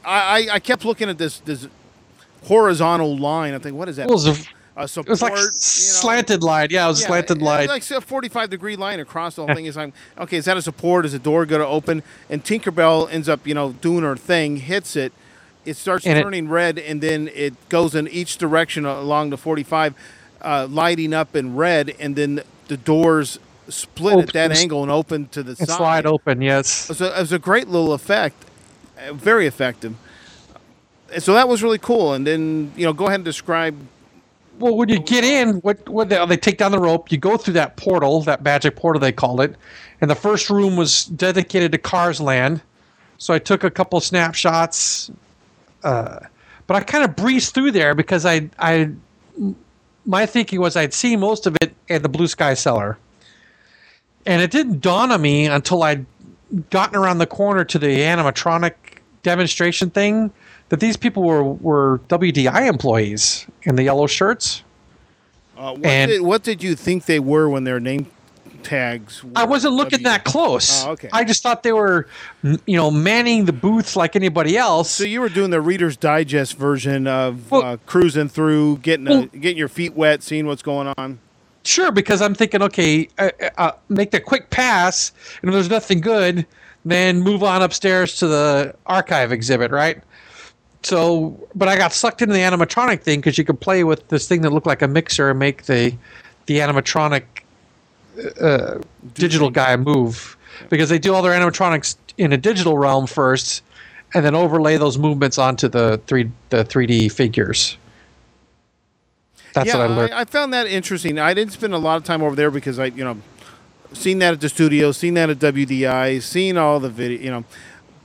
I, I kept looking at this this horizontal line. I think, what is that? It was a, a it was like you know? slanted line. Yeah, it was Yeah, slanted it- line. Like a forty-five degree line across the whole thing. Is like, okay, is that a support? Is a door going to open? And Tinkerbell ends up, you know, doing her thing, hits it. It starts And it- turning red, and then it goes in each direction along the forty-five, uh, lighting up in red, and then the doors split at that angle and open to the and side. slide open. Yes. It was, a, it was a great little effect, uh, very effective. And so that was really cool. And then you know, go ahead and describe Well, when you get in, what what they, they take down the rope, you go through that portal, that magic portal they called it, and the first room was dedicated to Cars Land. So I took a couple snapshots, uh, but I kind of breezed through there because I I my thinking was I'd seen most of it at the Blue Sky Cellar, and it didn't dawn on me until I'd gotten around the corner to the animatronic demonstration thing that these people were were WDI employees in the yellow shirts. Uh, what, And- did, what did you think they were when their name tags? Were I wasn't looking W? that close. Oh, okay. I just thought they were, you know, manning the booths like anybody else. So you were doing the Reader's Digest version of Well- uh, cruising through, getting a, Well- getting your feet wet, seeing what's going on. Sure, because I'm thinking, okay, uh, uh, make the quick pass, and if there's nothing good, then move on upstairs to the archive exhibit, right? So, but I got sucked into the animatronic thing because you could play with this thing that looked like a mixer and make the the animatronic uh, digital guy move because they do all their animatronics in a digital realm first, and then overlay those movements onto the three the 3D figures. That's yeah, what I learned. I, found that interesting. I didn't spend a lot of time over there because I, you know, seen that at the studio, seen that at WDI, seen all the video, you know.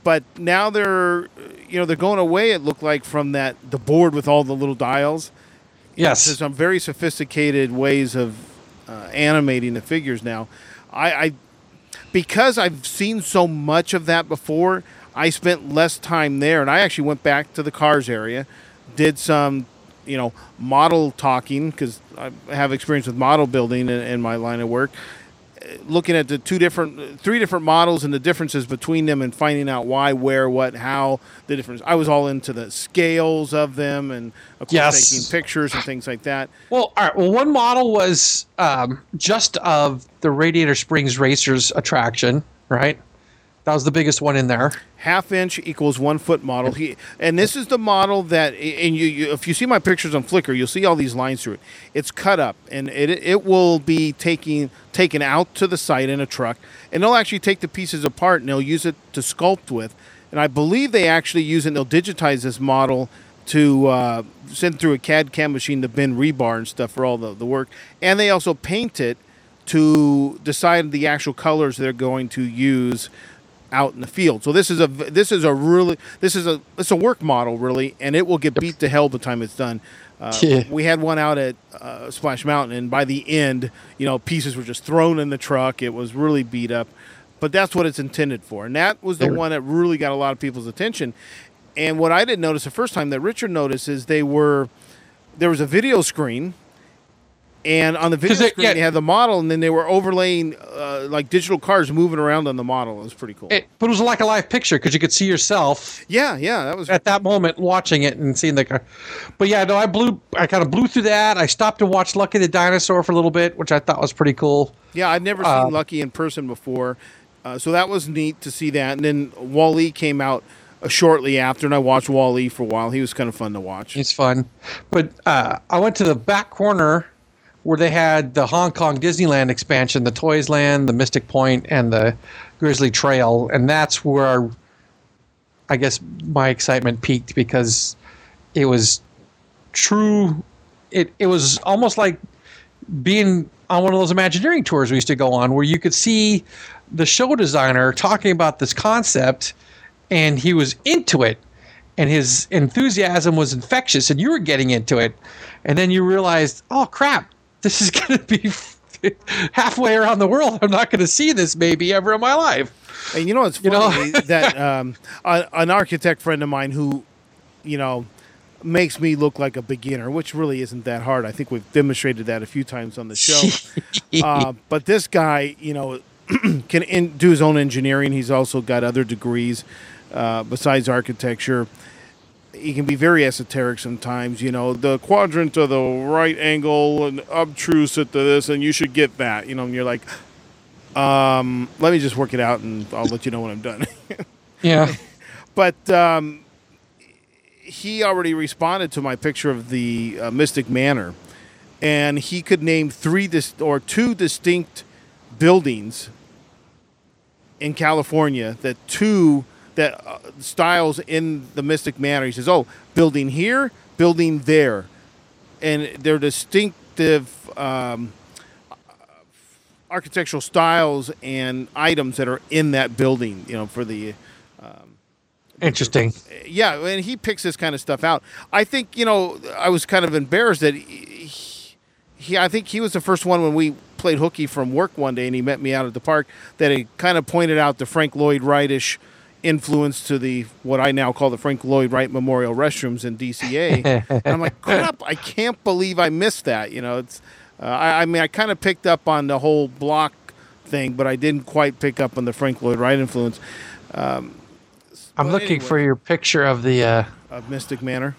But now they're, you know, they're going away. It looked like from that the board with all the little dials. yes. There's some very sophisticated ways of uh, animating the figures now. I, I because I've seen so much of that before. I spent less time there, and I actually went back to the cars area, did some, you know, model talking because I have experience with model building in, in my line of work. Looking at the two different, three different models and the differences between them, and finding out why, where, what, how the difference. I was all into the scales of them, and of course Yes. taking pictures and things like that. Well, all right. Well, one model was um, just of the Radiator Springs Racers attraction, right? That was the biggest one in there. half inch equals one foot model. He and this is the model that and you, you if you see my pictures on Flickr, you'll see all these lines through it. It's cut up and it it will be taking taken out to the site in a truck, and they'll actually take the pieces apart and they'll use it to sculpt with. And I believe they actually use it. and They'll digitize this model to uh, send through a CAD CAM machine to bend rebar and stuff for all the, the work. And they also paint it to decide the actual colors they're going to use out in the field. So this is a this is a really this is a it's a work model really, and it will get beat to hell the time it's done. Uh, Yeah. We had one out at uh, Splash Mountain, and by the end, you know, pieces were just thrown in the truck. It was really beat up, but that's what it's intended for, and that was the one that really got a lot of people's attention. And what I didn't notice the first time that Richard noticed is they were there was a video screen. And on the video screen, yeah. they had the model, and then they were overlaying uh, like digital cars moving around on the model. It was pretty cool. It, but it was like a live picture because you could see yourself Yeah, yeah, that was at that moment watching it and seeing the car. But yeah, no, I blew. I kind of blew through that. I stopped and watched Lucky the Dinosaur for a little bit, which I thought was pretty cool. yeah. I'd never Uh, seen Lucky in person before, uh, so that was neat to see that. And then WALL-E came out uh, shortly after, and I watched WALL-E for a while. He was kind of fun to watch. He's fun. But uh, I went to the back corner where they had the Hong Kong Disneyland expansion, the Toys Land, the Mystic Point, and the Grizzly Trail, and that's where I guess my excitement peaked because it was true. It it was almost like being on one of those Imagineering tours we used to go on, where you could see the show designer talking about this concept, and he was into it, and his enthusiasm was infectious, and you were getting into it, and then you realized, oh crap, this is going to be halfway around the world. I'm not going to see this maybe ever in my life. And you know what's You know? funny that um, a, an architect friend of mine who, you know, makes me look like a beginner, which really isn't that hard. I think we've demonstrated that a few times on the show. uh, but this guy, you know, can in, do his own engineering. He's also got other degrees uh, besides architecture. He can be very esoteric sometimes. You know, the quadrant of the right angle and obtruse at this, and you should get that. You know, and you're like, um, let me just work it out, and I'll let you know when I'm done. yeah. but um, he already responded to my picture of the uh, Mystic Manor, and he could name three dis- or two distinct buildings in California that two that uh, styles in the Mystic Manor. He says, "Oh, building here, building there." and their distinctive um, architectural styles and items that are in that building. You know, for the Interesting. yeah, and he picks this kind of stuff out. I think you know I was kind of embarrassed that he, he I think he was the first one when we played hooky from work one day, and he met me out at the park that he kind of pointed out the Frank Lloyd Wrightish influence to the what I now call the Frank Lloyd Wright Memorial restrooms in DCA. and I'm like, crap! I can't believe I missed that. You know, it's uh, I, I mean I kind of picked up on the whole block thing, but I didn't quite pick up on the Frank Lloyd Wright influence. I'm looking anyway. for your picture of the uh, of Mystic Manor.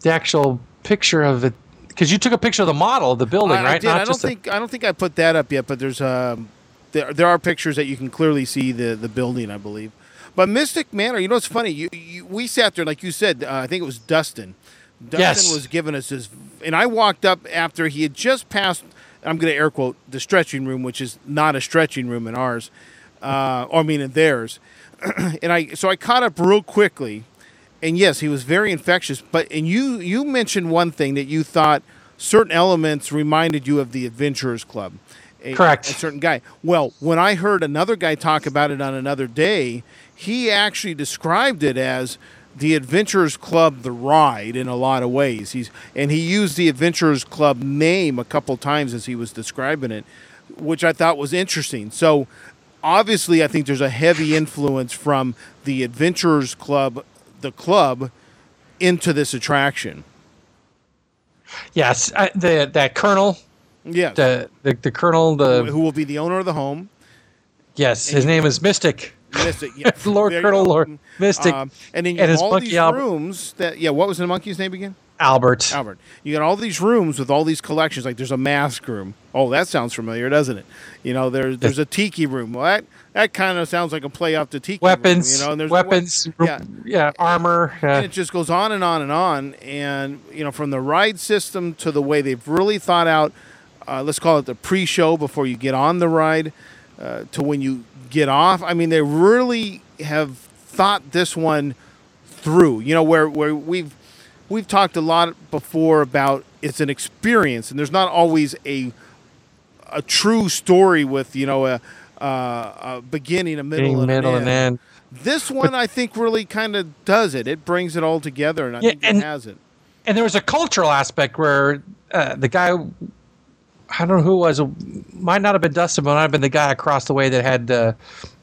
the actual picture of it because you took a picture of the model of the building, I, right? I did. I don't think I don't think I put that up yet, but there's um, there there are pictures that you can clearly see the the building, I believe. But Mystic Manor, you know, it's funny. You, you we sat there, like you said. Uh, I think it was Dustin. Dustin Yes. was giving us this, and I walked up after he had just passed. I'm going to air quote the stretching room, which is not a stretching room in ours, uh, or I mean in theirs. and I so I caught up real quickly, and yes, he was very infectious. But and you you mentioned one thing that you thought certain elements reminded you of the Adventurers Club. A, Correct. A certain guy. Well, when I heard another guy talk about it on another day, he actually described it as the Adventurers Club, the ride, in a lot of ways. He's and he used the Adventurers Club name a couple times as he was describing it, which I thought was interesting. So obviously, I think there's a heavy influence from the Adventurers Club, the club, into this attraction. yes, I, the that colonel, Yes. the the, the colonel, the who will be the owner of the home? yes, his name is Mystic. Mystic, yeah. Lord There Colonel. Lord Mystic Um, and then you and have all these Albert. rooms that yeah. What was the monkey's name again? Albert. Albert. You got all these rooms with all these collections. Like there's a mask room. Oh, that sounds familiar, doesn't it? You know, there's there's a tiki room. Well, that that kind of sounds like a play off the tiki. room, Weapons, you know, and there's weapons, yeah. yeah, armor. and Uh, it just goes on and on and on. And you know, from the ride system to the way they've really thought out, uh, let's call it the pre-show before you get on the ride, uh, to when you get off. I mean, they really have thought this one through. You know, where where we've we've talked a lot before about it's an experience, and there's not always a a true story with you know a, a, a beginning, a middle, and middle an and end. end. This one, I think, really kind of does it. It brings it all together, and I Yeah, think and- it has it. and there was a cultural aspect where uh, the guy I don't know who it was might not have been Dustin, but might have been the guy across the way that had uh,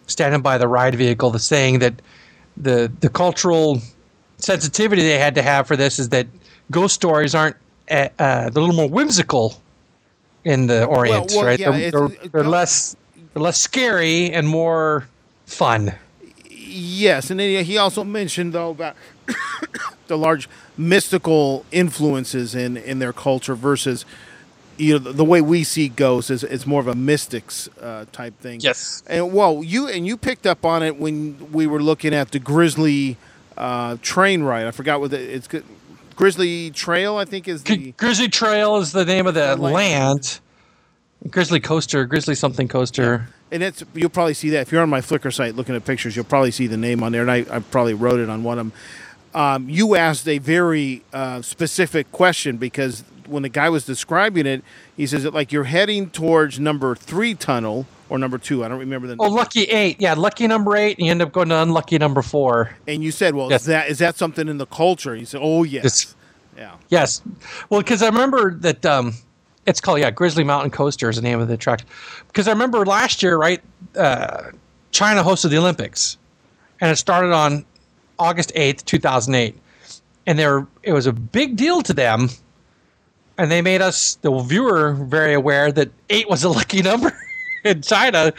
standing by the ride vehicle. The saying that the the cultural sensitivity they had to have for this is that ghost stories aren't uh, uh, they're a little more whimsical in the Orient, well, right? yeah, they're, they're, they're less they're less scary and more fun. Yes, and then he- he also mentioned though about the large mystical influences in in their culture versus you know the, the way we see ghosts is it's more of a mystics uh, type thing. Yes. And well, you and you picked up on it when we were looking at the Grizzly uh, train ride. I forgot what the, it's. Grizzly Trail, I think, is the Grizzly Trail is the name of the land. land. Grizzly Coaster, Grizzly something coaster. and it's you'll probably see that if you're on my Flickr site looking at pictures, you'll probably see the name on there, and I, I probably wrote it on one of them. Um, you asked a very uh, specific question because when the guy was describing it, he says that like you're heading towards number three tunnel or number two. I don't remember the. Oh, lucky eight. Yeah, lucky number eight, and you end up going to unlucky number four. and you said, well, Yes. is that is that something in the culture? He said, oh yes, Yes. yeah. Yes. Well, because I remember that um, it's called, yeah, Grizzly Mountain Coaster is the name of the attraction. Because I remember last year, right, uh, China hosted the Olympics, and it started on August 8th, 2008. And they were, it was a big deal to them. And they made us, the viewer, very aware that eight was a lucky number in China.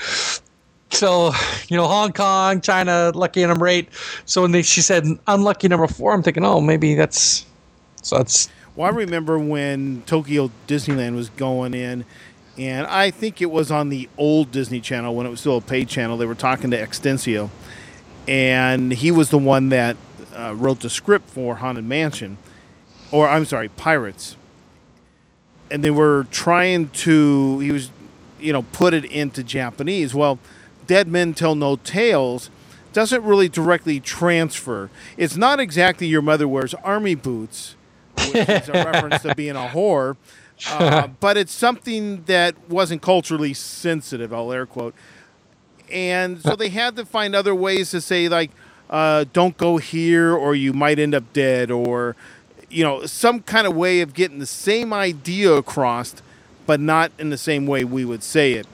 So, you know, Hong Kong, China, lucky number eight. So when they, she said unlucky number four, I'm thinking, oh, maybe that's, so that's Well, I remember when Tokyo Disneyland was going in, and I think it was on the old Disney Channel when it was still a paid channel. They were talking to X Atencio, and he was the one that uh, wrote the script for Haunted Mansion, or I'm sorry, Pirates. And they were trying to, he was, you know, put it into Japanese. Well, Dead Men Tell No Tales doesn't really directly transfer. It's not exactly Your Mother Wears Army Boots which is a reference to being a whore. Uh, but it's something that wasn't culturally sensitive. I'll air quote. And so they had to find other ways to say like, uh, "Don't go here, or you might end up dead," or you know, some kind of way of getting the same idea across, but not in the same way we would say it.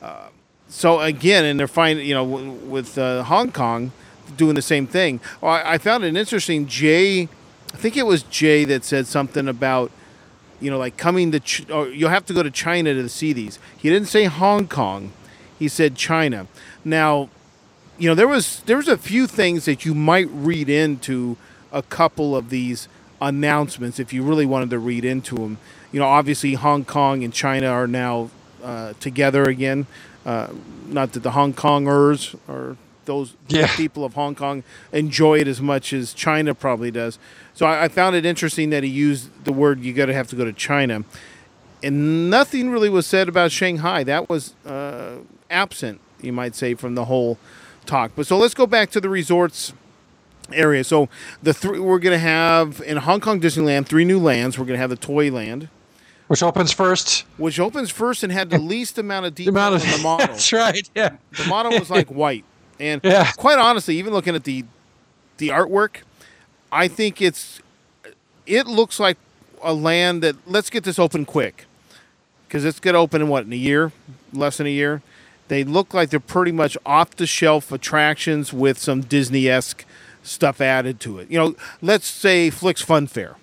Uh, so again, and they're finding, you know, w- with uh, Hong Kong doing the same thing. Well, I, I found it interesting. Jay, I think it was Jay that said something about, you know, like coming to, Ch- or you'll have to go to China to see these. He didn't say Hong Kong. He said China. Now, you know, there was there was a few things that you might read into a couple of these announcements if you really wanted to read into them. You know, obviously Hong Kong and China are now uh, together again. Uh, not that the Hong Kongers or those Yeah. people of Hong Kong enjoy it as much as China probably does. So I, I found it interesting that he used the word "you got to have to go to China," and nothing really was said about Shanghai. That was uh, absent, you might say, from the whole talk. But so let's go back to the resorts area. So the three we're going to have in Hong Kong Disneyland three new lands. We're going to have the Toy Land, Which opens first. which opens first and had the least amount of The detail amount of in the model. That's right. Yeah. The model was like white, and Yeah. quite honestly, even looking at the the artwork, I think it's it looks like a land that let's get this open quick because it's to open in what in a year, less than a year. They look like they're pretty much off the shelf attractions with some Disney esque stuff added to it. You know, let's say Flik's Fun Fair.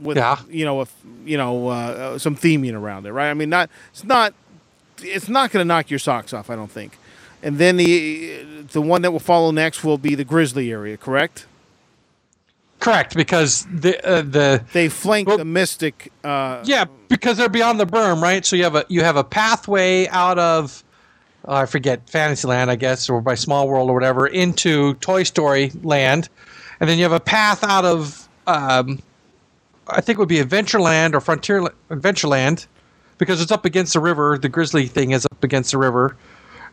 With Yeah. you know, if you know, uh, some theming around it, right? I mean, not it's not it's not going to knock your socks off, I don't think. And then the the one that will follow next will be the Grizzly area, correct? Correct, because the uh, the They flank Well- the Mystic. Uh, yeah, because they're beyond the berm, right? So you have a you have a pathway out of uh, I forget Fantasyland, I guess, or by Small World or whatever, into Toy Story Land, and then you have a path out of um, I think it would be Adventureland or Frontier Adventureland, because it's up against the river. The Grizzly thing is up against the river.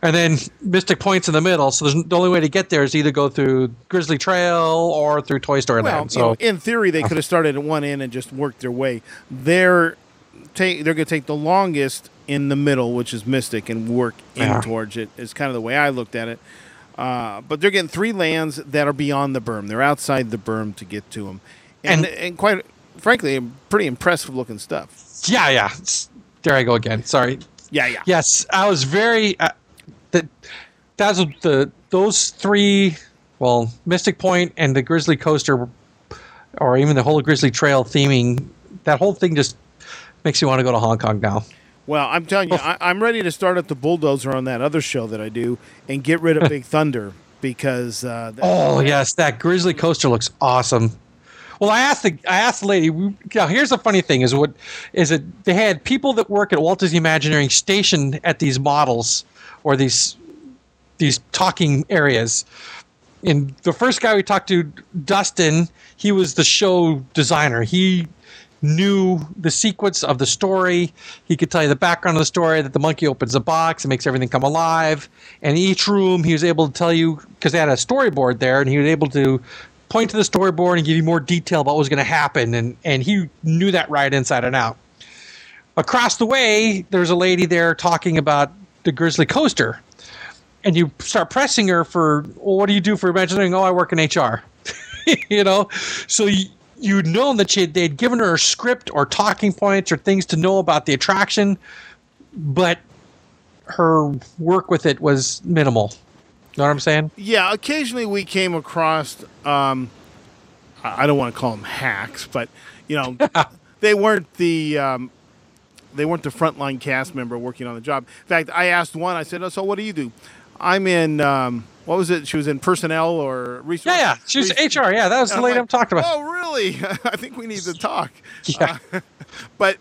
And then Mystic Point's in the middle, so there's, the only way to get there is either go through Grizzly Trail or through Toy Story Well, Land. you know, So in theory, they could have started at one end and just worked their way. They're take they're going to take the longest in the middle, which is Mystic, and work in Yeah. towards it. Is kind of the way I looked at it. Uh, but they're getting three lands that are beyond the berm. They're outside the berm to get to them, and And- and, quite frankly, pretty impressive looking stuff. yeah, yeah. There I go again. Sorry. Yeah, yeah. Yes, I was very. Uh, that that's the those three. Well, Mystic Point and the Grizzly Coaster, or even the whole Grizzly Trail theming. That whole thing just makes you want to go to Hong Kong now. Well, I'm telling you, I, I'm ready to start up the bulldozer on that other show that I do and get rid of Big Thunder because uh, th- Oh yes, that Grizzly Coaster looks awesome. Well, I asked the I asked the lady. Now, here's the funny thing: is what is it? They had people that work at Walt Disney Imagineering stationed at these models or these these talking areas. And the first guy we talked to, Dustin, he was the show designer. He knew the sequence of the story. He could tell you the background of the story that the monkey opens a box and makes everything come alive. And each room, he was able to tell you because they had a storyboard there, and he was able to point to the storyboard and give you more detail about what was going to happen. And and he knew that right inside and out. Across the way, there's a lady there talking about the Grizzly coaster and you start pressing her for well, what do you do for imagining oh i work in hr you know so you, you'd known that she they'd given her a script or talking points or things to know about the attraction but her work with it was minimal you know what i'm saying Yeah, occasionally we came across. Um, I I don't want to call them hacks, but you know, they weren't the um, they weren't the frontline cast member working on the job. In fact, I asked one. I said, oh, "So what do you do?" I'm in. Um, what was it? She was in personnel or resource. yeah yeah she was res- hr yeah that was the lady like, i'm talking about Oh, really? I think we need to talk. Yeah. Uh, but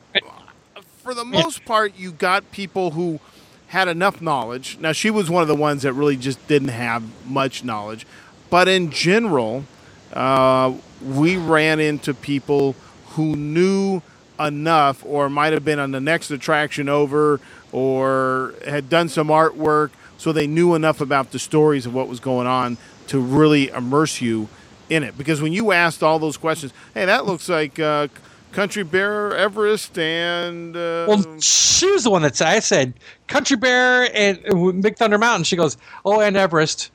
for the most part, you got people who had enough knowledge. Now, she was one of the ones that really just didn't have much knowledge. But in general, uh, we ran into people who knew enough or might have been on the next attraction over or had done some artwork so they knew enough about the stories of what was going on to really immerse you in it because when you asked all those questions, hey, that looks like uh, Country Bear, Everest, and uh, Well, she was the one that said, I said Country Bear and uh, Big Thunder Mountain. She goes, oh, and Everest.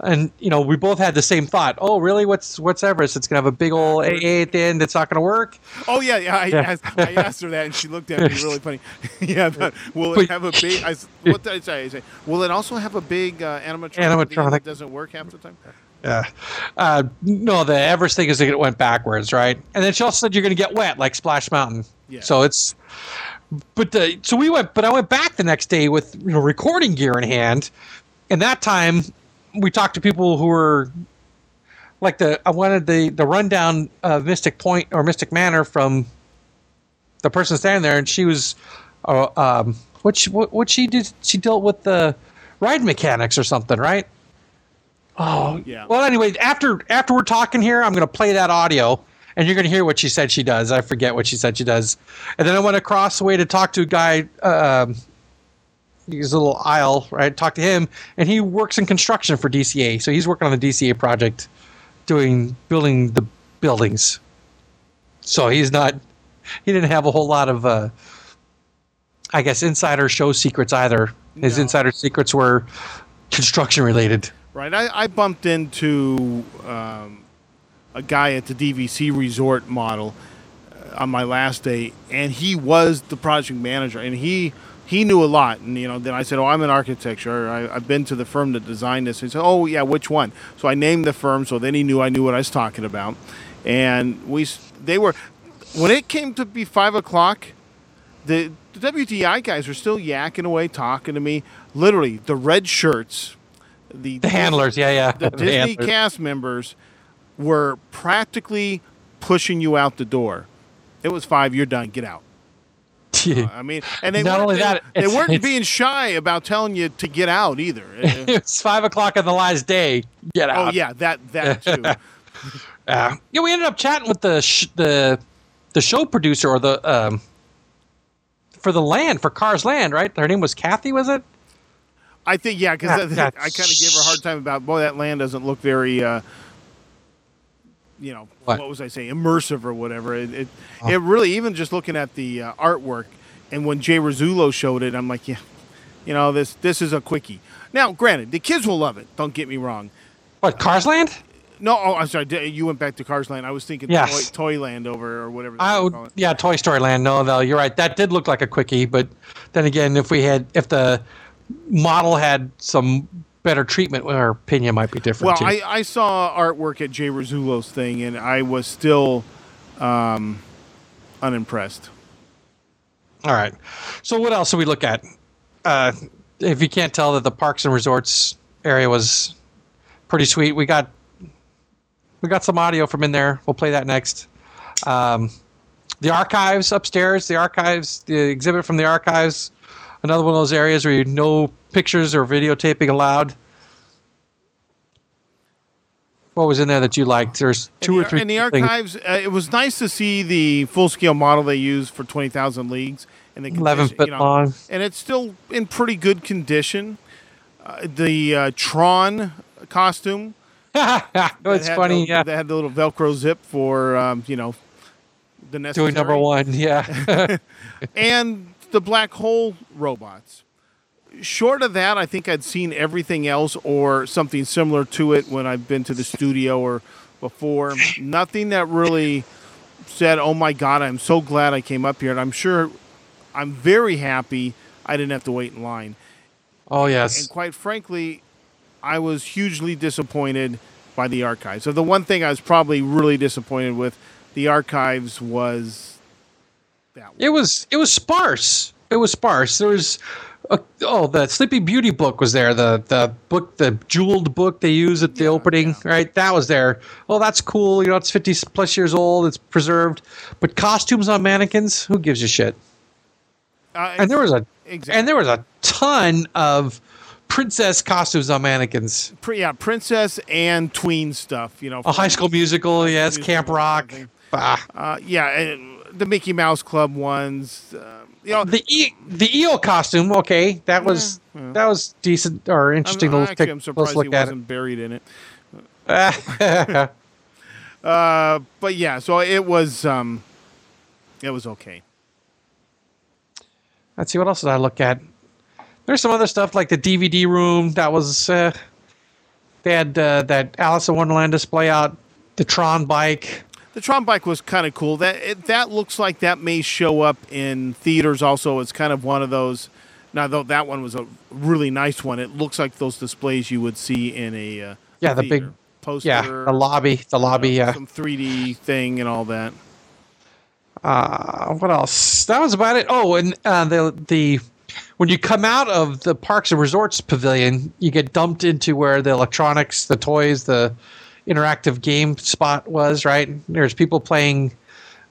And you know, we both had the same thought. Oh, really? What's what's Everest? It's gonna have a big old AA at the end. That's not gonna work. oh yeah, yeah. I, Yeah. Asked, I asked her that, and she looked at me really funny. yeah, but will it have a big? I, what did I say? I say, will it also have a big uh, animatronic? at the end Animatronic. that doesn't work half the time. Yeah. Uh, no, the Everest thing is that it went backwards, right? And then she also said you're going to get wet like Splash Mountain. Yeah. So it's, but the, so we went, but I went back the next day with you know recording gear in hand, and that time we talked to people who were like the I wanted the the rundown of Mystic Point or Mystic Manor from the person standing there, and she was, uh, um, what she what, what she did she dealt with the ride mechanics or something, right? Oh Yeah. Well, anyway, after after we're talking here, I'm going to play that audio, and you're going to hear what she said she does. I forget what she said she does, and then I went across the way to talk to a guy. Um, he's a little aisle, right? Talk to him, and he works in construction for DCA, so he's working on the DCA project, doing building the buildings. So he's not. He didn't have a whole lot of, uh, I guess, insider show secrets either. His No. insider secrets were construction related. Right. I, I bumped into um, a guy at the DVC resort model uh, on my last day, and he was the project manager, and he he knew a lot. And you know, then I said, "Oh, I'm an architecture. I, I've been to the firm that designed this." He said, "Oh, yeah, which one?" So I named the firm, so then he knew I knew what I was talking about. And we they were when it came to be five o'clock. The, the WDI guys were still yakking away, talking to me. Literally, the red shirts, the The handlers, yeah, yeah. the The Disney handlers. cast members were practically pushing you out the door. It was five. You're done. Get out. I mean, and they Not weren't, only they, that, they weren't it's- being shy about telling you to get out either. Uh, it's five o'clock on the last day. Get out. oh yeah, that that too. Yeah. Yeah, we ended up chatting with the sh- the the show producer or the um for the land for Cars Land, right? Her name was Kathy, was it? I think yeah, because I. I kind of gave her a hard time about boy that land doesn't look very. Uh, you know What? what? was I saying? Immersive or whatever. It it, Oh. it really even just looking at the uh, artwork and when Jay Rasulo showed it, I'm like, yeah, you know this this is a quickie. Now, granted, the kids will love it. Don't get me wrong. What Cars Land? No, oh, I'm sorry. You went back to Cars Land. I was thinking Yes. Toy, Toyland over or whatever. Oh, yeah, Toy Story Land. No, no, you're right. That did look like a quickie, but then again, if we had if the model had some better treatment, our opinion might be different. Well. I, I saw artwork at Jay Rasulo's thing, and I was still um, unimpressed. All right. So what else do we look at? Uh, if you can't tell that the parks and resorts area was pretty sweet, we got we got some audio from in there. We'll play that next. Um, the archives upstairs, the archives, the exhibit from the archives, another one of those areas where you no pictures or videotaping allowed. What was in there that you liked? There's two in or the, three in the archives. Uh, it was nice to see the full scale model they used for twenty thousand leagues, and the 11 condition- foot long. and it's still in pretty good condition. Uh, the uh, Tron costume. it's funny, the, yeah. They had the little Velcro zip for um, you know the necessary. Doing number one, yeah. and the black hole robots. Short of that, I think I'd seen everything else or something similar to it when I've been to the studio or before. Nothing that really said, "Oh my God, I'm so glad I came up here." And I'm sure I'm very happy I didn't have to wait in line. oh yes. And quite frankly, I was hugely disappointed by the archives. So the one thing I was probably really disappointed with the archives was that one. It was it was sparse. It was sparse. There was a, oh the Sleepy Beauty book was there. The the book the jeweled book they use at the opening, right? That was there. Well, that's cool. You know, it's fifty plus years old. It's preserved. But costumes on mannequins, who gives a shit? Uh, And there was a Exactly. and there was a ton of princess costumes on mannequins. Yeah, princess and tween stuff. You know, A High School Musical, yes, Musical, Camp Rock. Uh, yeah, the Mickey Mouse Club ones. Uh, you know, The e- the eel costume, okay, that was that was decent or I'm, interesting to actually, I'm surprised he wasn't buried in it. it. Uh, but yeah, so it was um, it was okay. Let's see what else did I look at. There's some other stuff like the DVD room that was. Uh, they had uh, that Alice in Wonderland display out, the Tron bike. The Tron bike was kind of cool. That it, that looks like that may show up in theaters. Also, it's kind of one of those. Now, though that one was a really nice one, it looks like those displays you would see in a uh, Yeah, the big- poster. Yeah, the lobby, the lobby. you know, Yeah. some 3D thing and all that. Uh, what else? That was about it. Oh, and uh, the the when you come out of the Parks and Resorts Pavilion, you get dumped into where the electronics, the toys, the interactive game spot was. Right there's people playing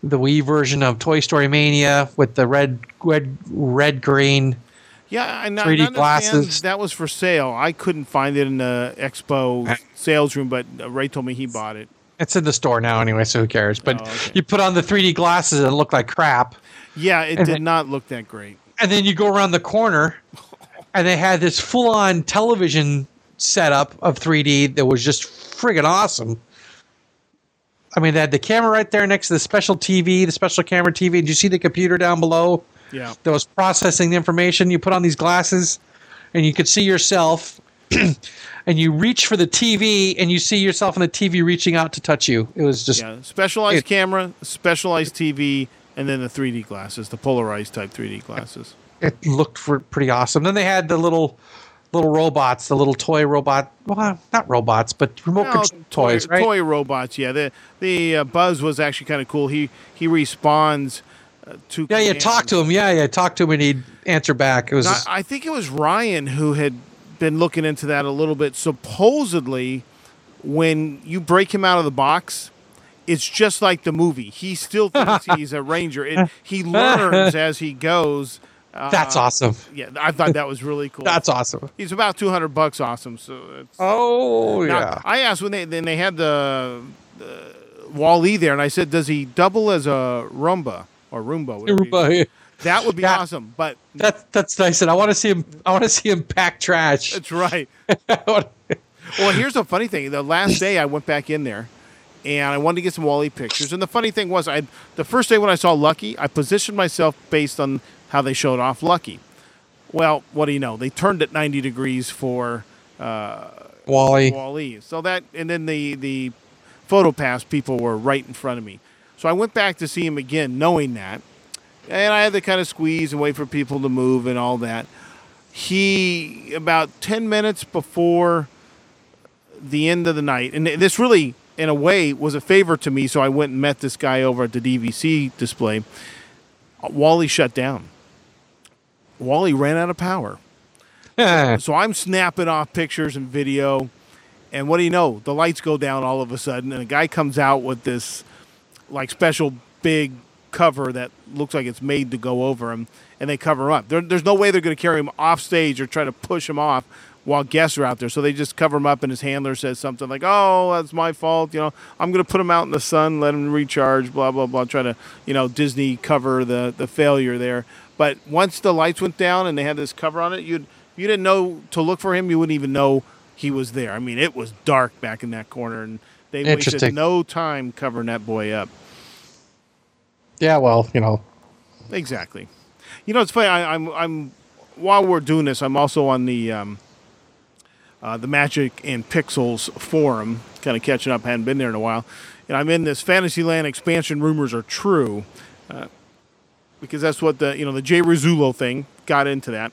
the Wii version of Toy Story Mania with the red, red, red, green. Yeah, and 3D I understand glasses. that was for sale. I couldn't find it in the expo sales room, but Ray told me he bought it. It's in the store now anyway, so who cares? But Oh, okay. you put on the 3D glasses and it looked like crap. Yeah, it did then- not look that great. and then you go around the corner and they had this full-on television setup of 3D that was just friggin' awesome. I mean, they had the camera right there next to the special TV, the special camera TV. Did you see the computer down below Yeah. that was processing the information? You put on these glasses, and you could see yourself, and you reach for the TV, and you see yourself on the TV reaching out to touch you. It was just Yeah, specialized It- camera, specialized TV, and then the 3D glasses, the polarized type 3D glasses. it looked for pretty awesome. Then they had the little little robots, the little toy robot. Well, not robots, but remote Well, control toys, right? Toy robots, yeah. The the uh, Buzz was actually kind of cool. He he responds uh, to Yeah, you commands. talk to him. Yeah, yeah, talk to him, and he'd answer back. It was I think it was Ryan who had been looking into that a little bit. Supposedly, when you break him out of the box, it's just like the movie. He still thinks he's a ranger. It, he learns as he goes. Uh, that's awesome. Yeah, I thought that was really cool. That's awesome. He's about two hundred bucks awesome. So it's, Oh now, yeah. I asked when they then they had the, the WALL-E there, and I said, "Does he double as a Roomba or Roomba?" Everybody- That would be That- awesome. But That that's nice. And I want to see him. I want to see him pack trash. that's right. Well, here's the funny thing. The last day I went back in there, and I wanted to get some WALL-E pictures. And the funny thing was, I the first day when I saw Lucky, I positioned myself based on how they showed off Lucky. Well, what do you know? They turned it 90 degrees for uh, WALL-E. WALL-E. So that, and then the the photo pass people were right in front of me. So I went back to see him again, knowing that, and I had to kind of squeeze and wait for people to move and all that. He about 10 minutes before the end of the night, and this really, in a way, was a favor to me. So I went and met this guy over at the DVC display. WALL-E shut down. WALL-E ran out of power. So I'm snapping off pictures and video, and what do you know? The lights go down all of a sudden, and a guy comes out with this like special big cover that looks like it's made to go over him, and they cover him up. There, there's no way they're going to carry him off stage or try to push him off while guests are out there. So they just cover him up, and his handler says something like, "Oh, that's my fault. You know, I'm going to put him out in the sun, let him recharge, blah blah blah." Try to, you know, Disney cover the the failure there. But once the lights went down and they had this cover on it, you'd you didn't know to look for him. You wouldn't even know he was there. I mean, it was dark back in that corner, and they wasted no time covering that boy up. Yeah. Well, you know. Exactly. You know, it's funny. I, I'm I'm while we're doing this, I'm also on the um, uh, the Magic and Pixels forum, kind of catching up. hadn't been there in a while, and I'm in this Fantasyland expansion. Rumors are true, uh, because that's what the you know the Jay Rasulo thing got into that,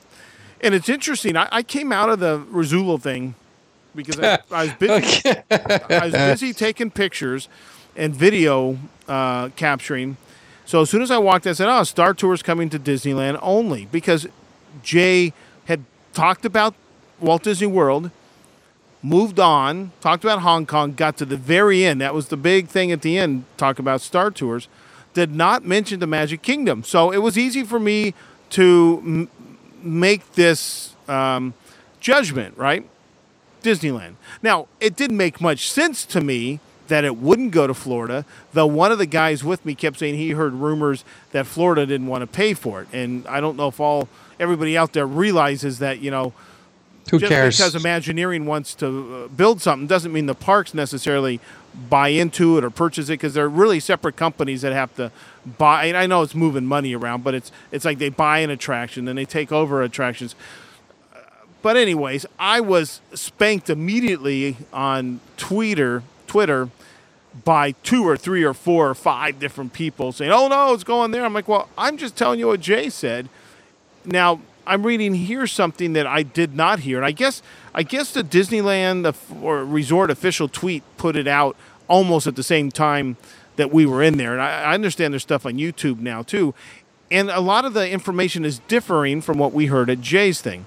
and it's interesting. I, I came out of the Rasulo thing because I, I was busy. I was busy taking pictures and video uh, capturing. So as soon as I walked, I said, "Oh, Star Tour's coming to Disneyland only," because Jay had talked about Walt Disney World, moved on, talked about Hong Kong, got to the very end. That was the big thing at the end. Talk about Star Tours. Did not mention the Magic Kingdom, so it was easy for me to m- make this um, judgment. Right, Disneyland. Now, it didn't make much sense to me that it wouldn't go to Florida, though one of the guys with me kept saying he heard rumors that Florida didn't want to pay for it. And I don't know if all everybody out there realizes that, you know, Who just cares? because Imagineering wants to uh, build something doesn't mean the parks necessarily buy into it or purchase it because they're really separate companies that have to buy. And I know it's moving money around, but it's it's like they buy an attraction and they take over attractions. Uh, But anyways, I was spanked immediately on Twitter, Twitter, by two or three or four or five different people saying, "Oh no, it's going there." I'm like, "Well, I'm just telling you what Jay said." Now I'm reading here something that I did not hear, and I guess I guess the Disneyland or resort official tweet put it out almost at the same time that we were in there, and I, understand there's stuff on YouTube now too, and a lot of the information is differing from what we heard at Jay's thing.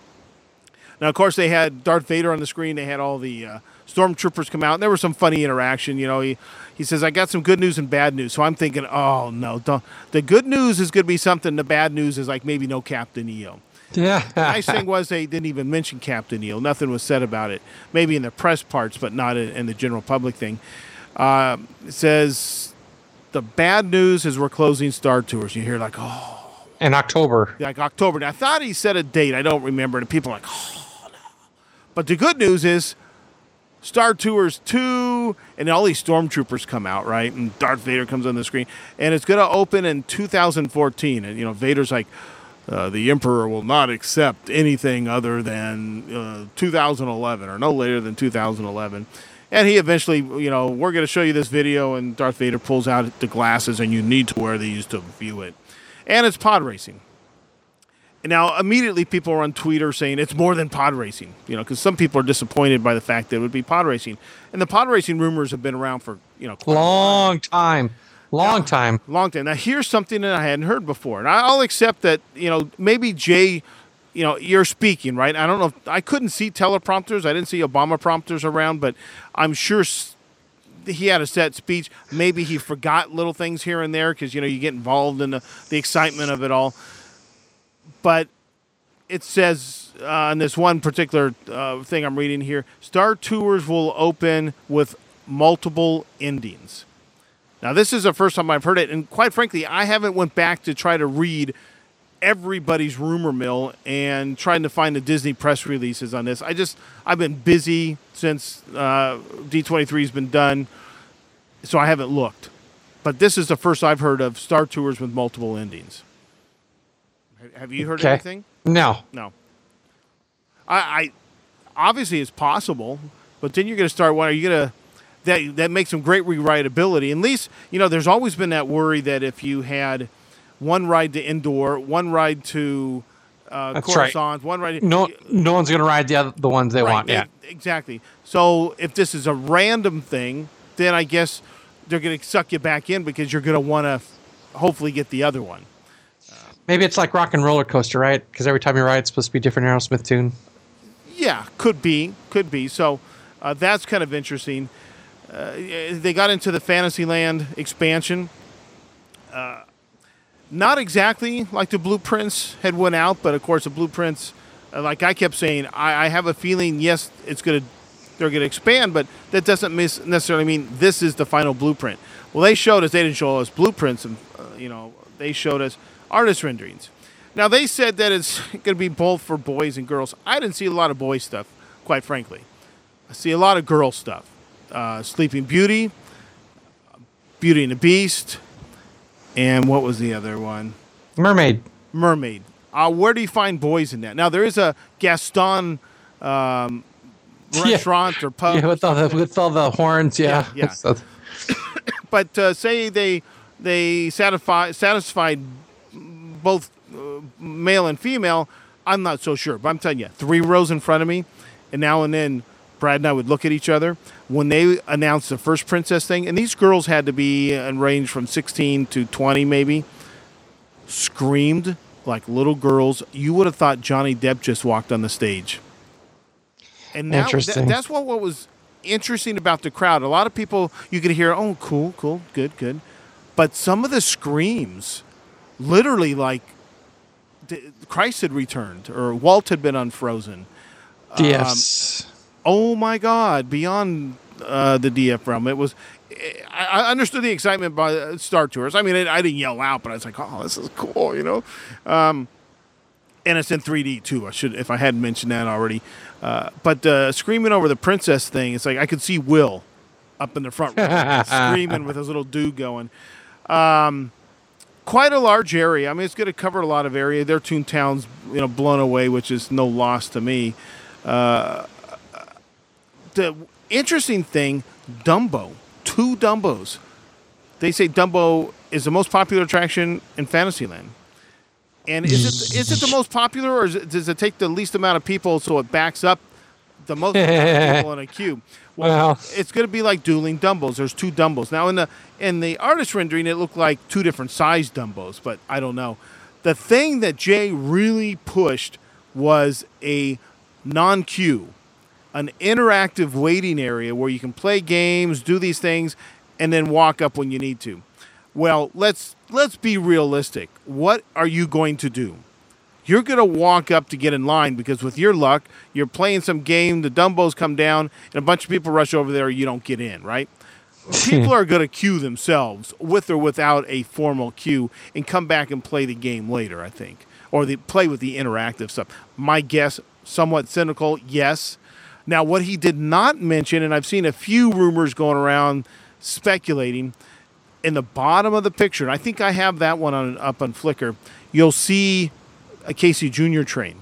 Now, of course, they had Darth Vader on the screen. They had all the uh, stormtroopers come out. And there was some funny interaction. You know, he, he says, I got some good news and bad news. So I'm thinking, oh, no. Don't. The good news is going to be something. The bad news is like maybe no Captain EO. yeah. nice thing was they didn't even mention Captain EO. Nothing was said about it. Maybe in the press parts, but not in, in the general public thing. Uh, it says the bad news is we're closing Star Tours. You hear like, oh, In October. like October. Now, I thought he said a date. I don't remember. And people are like, oh, no. But the good news is Star Tours 2 and all these stormtroopers come out, right? And Darth Vader comes on the screen. And it's going to open in 2014. And, you know, Vader's like, uh, the Emperor will not accept anything other than uh, 2011 or no later than 2011. And he eventually, you know, we're going to show you this video, and Darth Vader pulls out the glasses, and you need to wear these to view it. And it's pod racing. Now, immediately people are on Twitter saying it's more than pod racing, you know, because some people are disappointed by the fact that it would be pod racing. And the pod racing rumors have been around for, you know. Long time. Long time. long time. Now, here's something that I hadn't heard before, and I'll accept that. You know, maybe Jay, you know, you're speaking right. I don't know. If, I couldn't see teleprompters. I didn't see Obama prompters around, but I'm sure he had a set speech. Maybe he forgot little things here and there because you know you get involved in the, the excitement of it all. But it says uh, in this one particular uh, thing I'm reading here, Star Tours will open with multiple endings. Now, this is the first time I've heard it, and quite frankly, I haven't went back to try to read everybody's rumor mill and trying to find the Disney press releases on this. I just I've been busy since uh, D23 has been done, so I haven't looked. But this is the first I've heard of Star Tours with multiple endings. Ha- Have you heard Okay. anything? No. No. I, I obviously it's possible, but then you're going to start. What are you going to? That that makes some great rewritability. At least you know there's always been that worry that if you had one ride to indoor, one ride to uh, That's right. One ride. No no one's gonna ride the other, the ones they Right, want. Yeah. exactly. So if this is a random thing, then I guess they're going to suck you back in because you're going to want to hopefully get the other one. Maybe it's like rock and roller coaster, right? Because every time you ride, it's supposed to be a different Aerosmith tune. Yeah, could be, could be. So uh, that's kind of interesting. Uh, they got into the Fantasyland expansion. Uh, not exactly like the blueprints had went out, but of course the blueprints, uh, like I kept saying, I, I have a feeling. Yes, it's gonna they're gonna expand, but that doesn't necessarily mean this is the final blueprint. Well, they showed us. They didn't show us blueprints, and uh, you know they showed us artist renderings. Now they said that it's going to be both for boys and girls. I didn't see a lot of boy stuff, quite frankly. I see a lot of girl stuff. Uh, Sleeping Beauty, Beauty and the Beast, and what was the other one? Mermaid. Mermaid. Uh, where do you find boys in that? Now there is a Gaston um, Yeah. restaurant or pub, Yeah, with all the with all the horns. Yeah. Yeah, yeah. But uh, say they they satisfy satisfied both uh, male and female. I'm not so sure, but I'm telling you, three rows in front of me, and now and then Brad and I would look at each other when they announced the first princess thing, and these girls had to be in range from 16 to 20, maybe. Screamed like little girls. You would have thought Johnny Depp just walked on the stage. And now, Interesting. tha- that's what, what was interesting about the crowd. A lot of people, you could hear, oh, cool, cool, good, good. But some of the screams, literally like d- Christ had returned or Walt had been unfrozen. DFs. Oh my God, beyond uh, the DF realm. It was, I, I understood the excitement by Star Tours. I mean, I, I didn't yell out, but I was like, oh, this is cool, you know? Um, and it's in 3D too. I should, if I hadn't mentioned that already. Uh, but uh, screaming over the princess thing, it's like I could see Will up in the front row, screaming with his little dude going. Um, quite a large area. I mean, it's going to cover a lot of area. Their Toontown's you know blown away, which is no loss to me. Uh, the interesting thing, Dumbo, two Dumbos. They say Dumbo is the most popular attraction in Fantasyland. And is it is it the most popular, or it, does it take the least amount of people so it backs up the most people in a queue? Well, it's going to be like dueling Dumbos. There's two Dumbos now in the in the artist rendering. It looked like two different size Dumbos, but I don't know. The thing that Jay really pushed was a non-queue, an interactive waiting area where you can play games, do these things, and then walk up when you need to. Well, let's let's be realistic. What are you going to do? You're going to walk up to get in line because with your luck, you're playing some game, the Dumbos come down, and a bunch of people rush over there, you don't get in, right? people are going to queue themselves with or without a formal queue and come back and play the game later, I think. Or they play with the interactive stuff. My guess, somewhat cynical, yes. Now, what he did not mention, and I've seen a few rumors going around speculating, in the bottom of the picture, and I think I have that one on up on Flickr, you'll see a Casey Jr. train.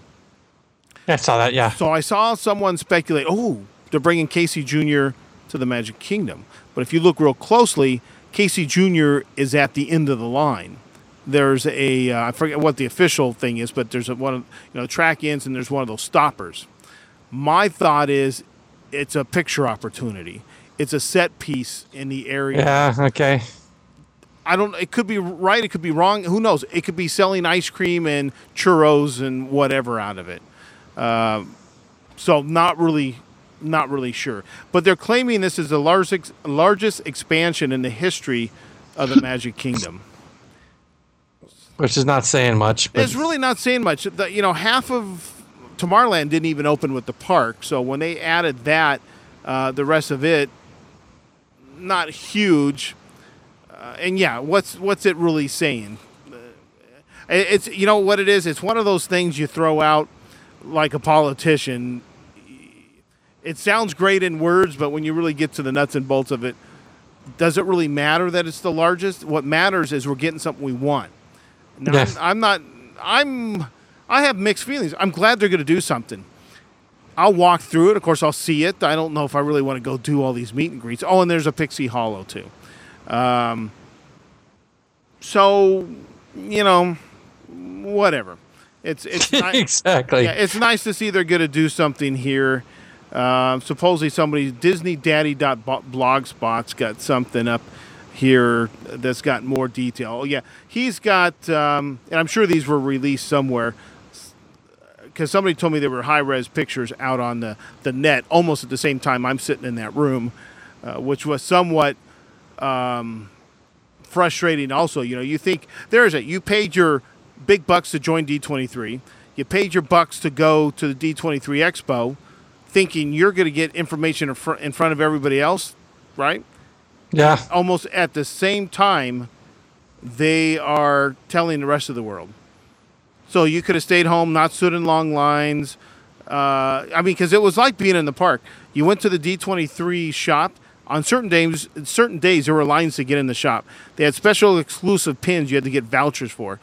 I saw that, yeah. So I saw someone speculate, oh, they're bringing Casey Jr. to the Magic Kingdom. But if you look real closely, Casey Jr. is at the end of the line. There's a uh, I forget what the official thing is, but there's a, one of you know track ends and there's one of those stoppers. My thought is, it's a picture opportunity. It's a set piece in the area. Yeah. Okay. I don't. It could be right. It could be wrong. Who knows? It could be selling ice cream and churros and whatever out of it. Uh, so not really, not really sure. But they're claiming this is the largest largest expansion in the history of the Magic Kingdom. Which is not saying much. But. It's really not saying much. The, you know, half of Tomorrowland didn't even open with the park. So when they added that, uh, the rest of it, not huge uh, and yeah, what's what's it really saying? Uh, it's you know what it is. It's one of those things you throw out like a politician. It sounds great in words, but when you really get to the nuts and bolts of it, does it really matter that it's the largest? What matters is we're getting something we want. Now, yes. I'm, I'm not. I'm. I have mixed feelings. I'm glad they're going to do something. I'll walk through it. Of course, I'll see it. I don't know if I really want to go do all these meet and greets. Oh, and there's a Pixie Hollow too. Um, so, you know, whatever. It's it's ni- exactly. Yeah, it's nice to see they're going to do something here. Uh, supposedly, somebody Disney Daddy Blogspot's got something up here that's got more detail. Oh, yeah, he's got, um, and I'm sure these were released somewhere because somebody told me there were high res pictures out on the, the net almost at the same time I'm sitting in that room, uh, which was somewhat um, frustrating. Also, you know, you think there is it. You paid your big bucks to join D23. You paid your bucks to go to the D23 Expo, thinking you're going to get information in, fr- in front of everybody else, right? Yeah. Almost at the same time, they are telling the rest of the world. So you could have stayed home, not stood in long lines. Uh, I mean, because it was like being in the park. You went to the D23 shop on certain days, certain days there were lines to get in the shop. They had special exclusive pins you had to get vouchers for.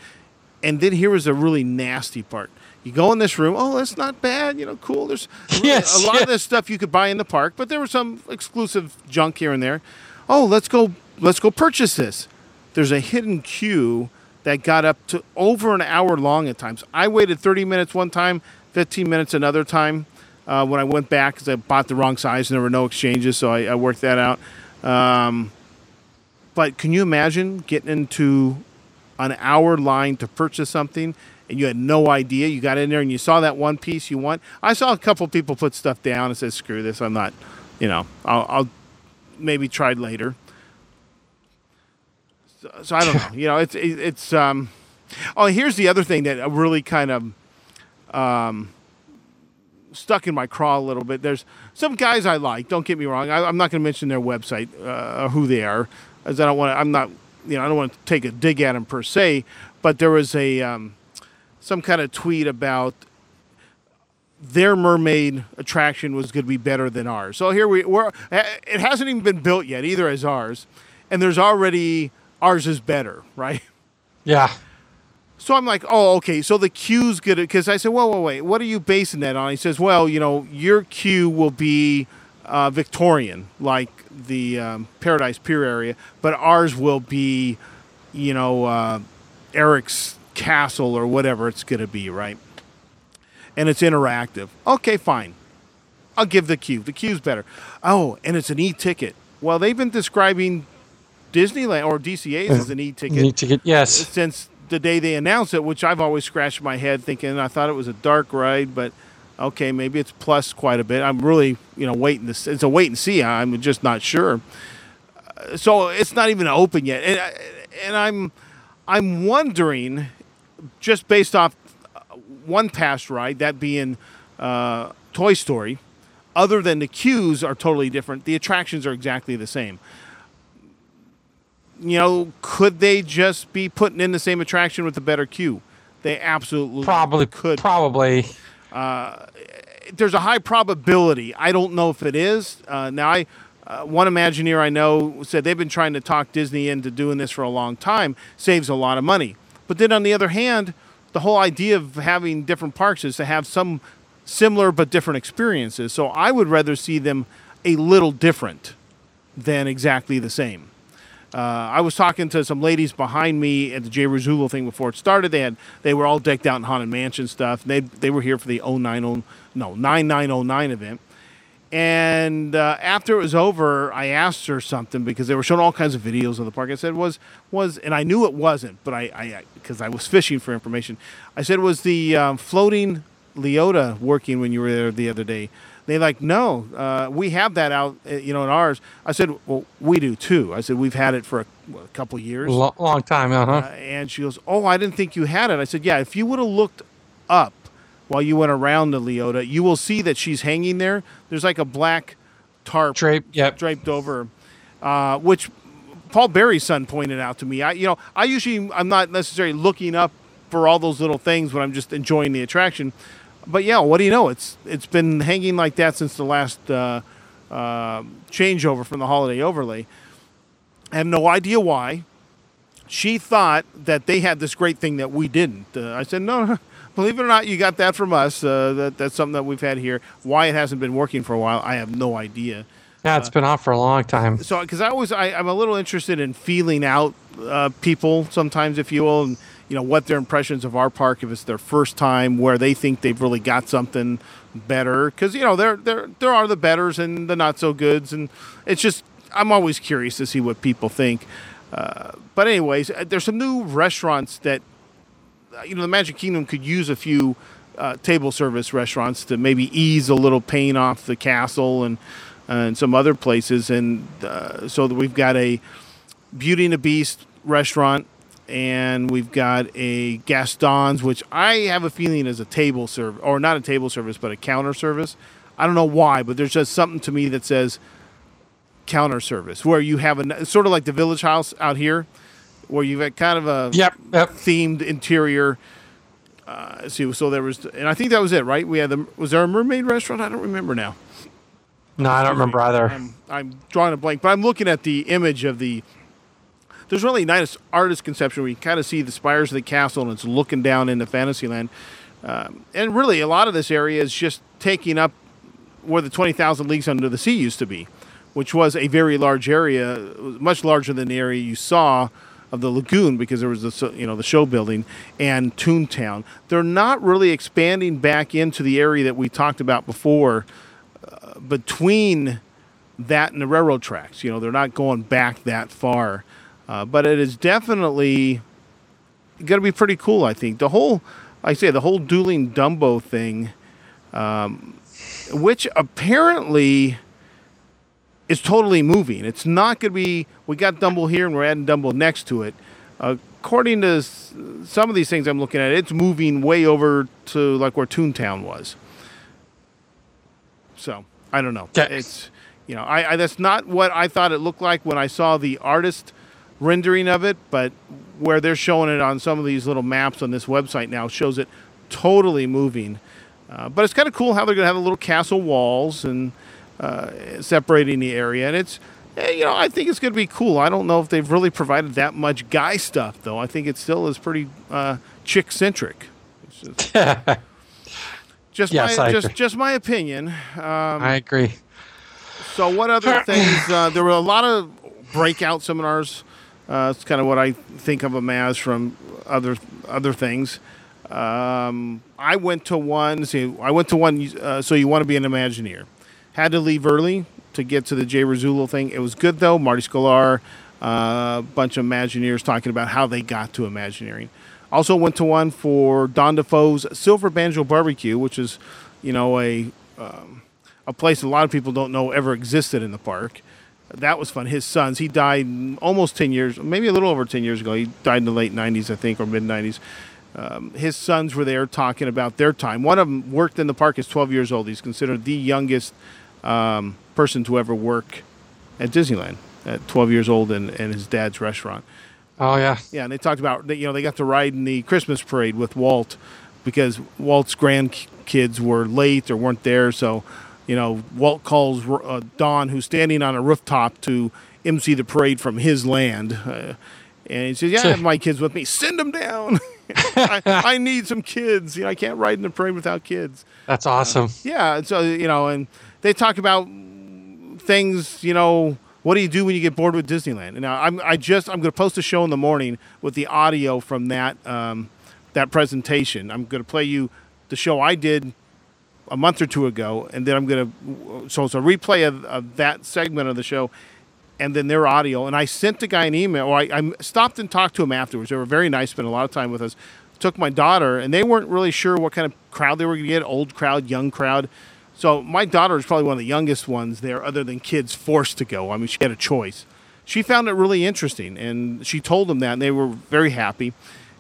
And then here was a really nasty part. You go in this room. Oh, that's not bad. You know, cool. There's yes, a lot of this stuff you could buy in the park, but there was some exclusive junk here and there. Oh, let's go. Let's go purchase this. There's a hidden queue that got up to over an hour long at times. I waited 30 minutes one time, 15 minutes another time uh, when I went back because I bought the wrong size and there were no exchanges, so I, I worked that out. Um, but can you imagine getting into an hour line to purchase something and you had no idea? You got in there and you saw that one piece you want. I saw a couple people put stuff down and said, "Screw this! I'm not." You know, I'll, I'll maybe try later. So, so, I don't know. You know, it's it, it's. Um, oh, here's the other thing that really kind of. Um, stuck in my craw a little bit. There's some guys I like. Don't get me wrong. I, am not going to mention their website uh, who they are, as I don't want. I'm not. You know, I don't want to take a dig at them per se. But there was a um, some kind of tweet about their mermaid attraction was going to be better than ours. So here we we're it hasn't even been built yet either as ours, and there's already ours is better, right? Yeah. So I'm like, oh, okay. So the queue's good because I said, whoa, wait, wait, what are you basing that on? He says, well, you know, your queue will be uh, Victorian, like the um, Paradise Pier area, but ours will be, you know, uh, Eric's castle or whatever it's going to be, right? And it's interactive. Okay, fine. I'll give the queue. The queue's better. Oh, and it's an e-ticket. Well, they've been describing Disneyland or DCA's as an e-ticket. E-ticket, yes. Since the day they announced it, which I've always scratched my head thinking I thought it was a dark ride, but okay, maybe it's plus quite a bit. I'm really, you know, waiting to. It's a wait and see. I'm just not sure. Uh, so it's not even open yet, and, and I'm, I'm wondering, just based off uh, one past ride, that being uh, Toy Story, other than the queues are totally different, the attractions are exactly the same. You know, could they just be putting in the same attraction with a better queue? They absolutely probably could. Probably. Uh, there's a high probability. I don't know if it is. Uh, now, I uh, one Imagineer I know said they've been trying to talk Disney into doing this for a long time. Saves a lot of money. But then on the other hand, the whole idea of having different parks is to have some similar but different experiences. So I would rather see them a little different than exactly the same. Uh, I was talking to some ladies behind me at the Jay Rasulo thing before it started. They had they were all decked out in haunted mansion stuff. They they were here for the 090 no 9909 event. And uh, after it was over, I asked her something because they were showing all kinds of videos of the park. I said was was and I knew it wasn't, but I because I, I, was fishing for information. I said was the um, floating Leota working when you were there the other day. They like, no, uh, we have that out, uh, you know, in ours. I said, well, we do too. I said, we've had it for a, what, a couple years, L- long time, uh-huh. uh, and she goes, oh, I didn't think you had it. I said, yeah, if you would have looked up while you went around the Leota, you will see that she's hanging there. There's like a black tarp Drape, yep. draped over, uh, which Paul Berry's son pointed out to me. I, you know, I usually I'm not necessarily looking up for all those little things when I'm just enjoying the attraction but yeah, what do you know? It's it's been hanging like that since the last uh, uh, changeover from the holiday overlay. I have no idea why. She thought that they had this great thing that we didn't. Uh, I said, no, believe it or not, you got that from us. Uh, that, that's something that we've had here. Why it hasn't been working for a while, I have no idea. Yeah, it's been off for a long time. So, because I always, I, am a little interested in feeling out uh, people sometimes, if you will, and you know what their impressions of our park if it's their first time where they think they've really got something better because you know there there there are the betters and the not so goods and it's just I'm always curious to see what people think. Uh, but anyways, uh, there's some new restaurants that uh, you know the Magic Kingdom could use a few uh, table service restaurants to maybe ease a little pain off the castle and uh, and some other places and uh, so that we've got a Beauty and the Beast restaurant and we've got a Gaston's, which I have a feeling is a table service, or not a table service, but a counter service. I don't know why, but there's just something to me that says counter service, where you have a sort of like the Village House out here, where you've got kind of a yep, yep. themed interior. Uh, see, so there was, and I think that was it, right? We had the was there a mermaid restaurant? I don't remember now. No, I don't remember either. I'm, I'm drawing a blank, but I'm looking at the image of the there's really nice artist conception where you kind of see the spires of the castle and it's looking down into Fantasyland. Um, and really, a lot of this area is just taking up where the 20,000 Leagues Under the Sea used to be, which was a very large area, much larger than the area you saw of the lagoon because there was the you know the show building and Toontown. They're not really expanding back into the area that we talked about before uh, between that and the railroad tracks. You know, they're not going back that far. Uh, but it is definitely going to be pretty cool, I think. The whole, I say, the whole dueling Dumbo thing, um, which apparently is totally moving. It's not going to be, we got Dumbo here and we're adding Dumbo next to it. Uh, according to some of these things I'm looking at, it's moving way over to like where Toontown was. So I don't know. It's you know I, I, that's not what I thought it looked like when I saw the artist rendering of it, but where they're showing it on some of these little maps on this website now shows it totally moving. Uh, but it's kind of cool how they're going to have the little castle walls and uh, separating the area, and it's eh, you know I think it's going to be cool. I don't know if they've really provided that much guy stuff though. I think it still is pretty uh, chick centric. Just Yes, my just just my opinion. Um, I agree. so what other things? Uh, there were a lot of breakout seminars. Uh, it's kind of what I think of them as from other other things. Um, I went to one. See, I went to one. Uh, so you want to be an Imagineer? Had to leave early to get to the Jay Rasulo thing. It was good though. Marty Sklar, a uh, bunch of Imagineers talking about how they got to Imagineering. Also went to one for Don DeFore's Silver Banjo Barbecue, which is, you know, a um, a place a lot of people don't know ever existed in the park. That was fun. His sons, he died almost 10 years, maybe a little over 10 years ago. He died in the late 90s, I think, or mid 90s. Um, his sons were there talking about their time. One of them worked in the park, is 12 years old. He's considered the youngest um, person to ever work at Disneyland at 12 years old in, in his dad's restaurant. Oh yeah. Yeah, and they talked about. You know, they got to ride in the Christmas parade with Walt because Walt's grandkids were late or weren't there. So, you know, Walt calls uh, Don, who's standing on a rooftop, to MC the parade from his land. Uh, and he says, "Yeah, I have my kids with me. Send them down. I, I need some kids. You know, I can't ride in the parade without kids." That's awesome. Yeah, and so you know, and they talk about things. You know, what do you do when you get bored with Disneyland? And now I'm I just I'm going to post a show in the morning with the audio from that um, that presentation. I'm going to play you the show I did a month or two ago, and then I'm going to so it's a replay of, of that segment of the show. And then their audio, and I sent the guy an email. Or I, I stopped and talked to him afterwards. They were very nice, spent a lot of time with us. Took my daughter, and they weren't really sure what kind of crowd they were going to get old crowd, young crowd. So my daughter is probably one of the youngest ones there, other than kids forced to go. I mean, she had a choice. She found it really interesting, and she told them that, and they were very happy.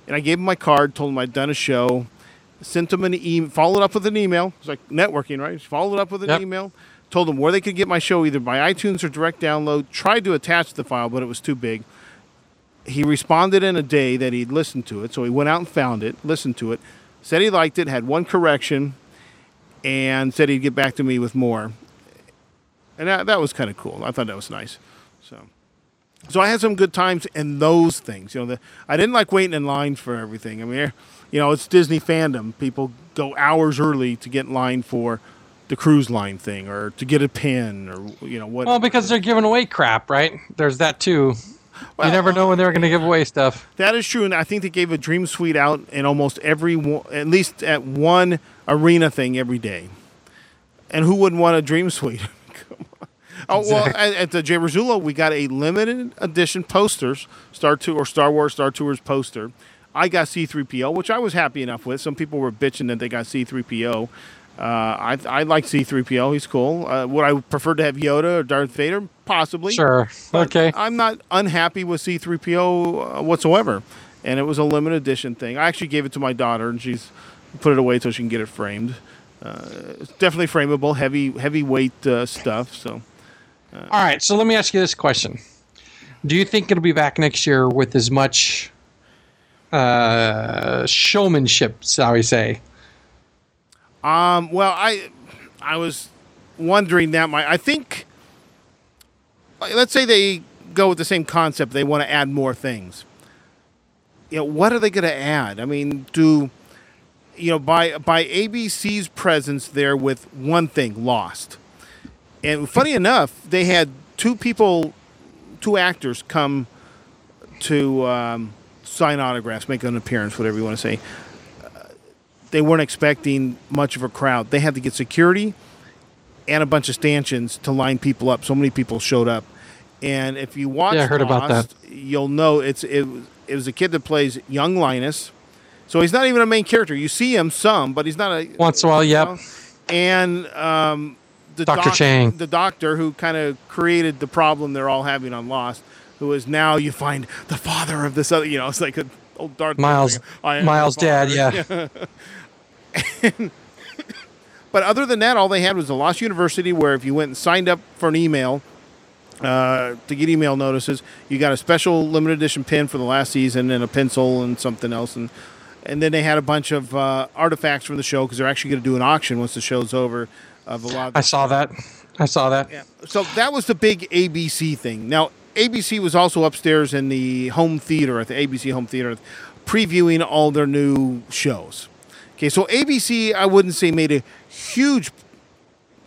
And I gave them my card, told them I'd done a show, sent them an email, followed up with an email. It's like networking, right? Followed up with an Yep. email, told them where they could get my show either by iTunes or direct download. Tried to attach the file, but it was too big. He responded in a day that he'd listened to it, so he went out and found it, listened to it, said he liked it, had one correction, and said he'd get back to me with more. And that, that was kind of cool. I thought that was nice. So, so I had some good times in those things. You know, the, I didn't like waiting in line for everything. I mean, you know, it's Disney fandom. People go hours early to get in line for the cruise line thing or to get a pin or you know what. Well, because they're giving away crap, right? There's that too. Well, you never know when they're going to give away stuff. That is true, and I think they gave a Dream Suite out in almost every, one- at least at one arena thing every day. And who wouldn't want a Dream Suite? Come on. Oh well, at, at the J. Rasulo, we got a limited edition posters, Star Two or Star Wars Star Tours poster. I got C3PO, which I was happy enough with. Some people were bitching that they got C3PO. Uh, I I like C3PO. He's cool. Uh, would I prefer to have Yoda or Darth Vader? Possibly. Sure. Okay. I'm not unhappy with C3PO uh, whatsoever. And it was a limited edition thing. I actually gave it to my daughter, and she's put it away so she can get it framed. Uh, it's definitely frameable, heavy heavyweight uh, stuff. So All right. So let me ask you this question: Do you think it'll be back next year with as much uh, showmanship, shall we say? Um, well, I I was wondering that. My I think, let's say they go with the same concept. They want to add more things. You know, what are they going to add? I mean, do you know by by ABC's presence there with one thing lost, and funny enough, they had two people, two actors come to um, sign autographs, make an appearance, whatever you want to say they weren't expecting much of a crowd. They had to get security and a bunch of stanchions to line people up. So many people showed up. And if you watch Yeah, I heard about Lost, you'll know it's it, was- it was a kid that plays young Linus. So he's not even a main character. You see him some, but he's not a Once in a while, yep. know? And um, the Dr. doc- Chang. the doctor who kind of created the problem they're all having on Lost, who is now you find the father of this other. You know, it's like a old Darth Miles, Miles' dad, yeah. But other than that, all they had was a Lost University where if you went and signed up for an email, uh, to get email notices. You got a special limited edition pin for the last season and a pencil and something else, and and then they had a bunch of uh, artifacts from the show because they're actually going to do an auction once the show's over of a lot. Of I saw that. I saw that. yeah. So that was the big ABC thing. Now, ABC was also upstairs in the home theater at the ABC home theater previewing all their new shows. Okay, so ABC, I wouldn't say made a huge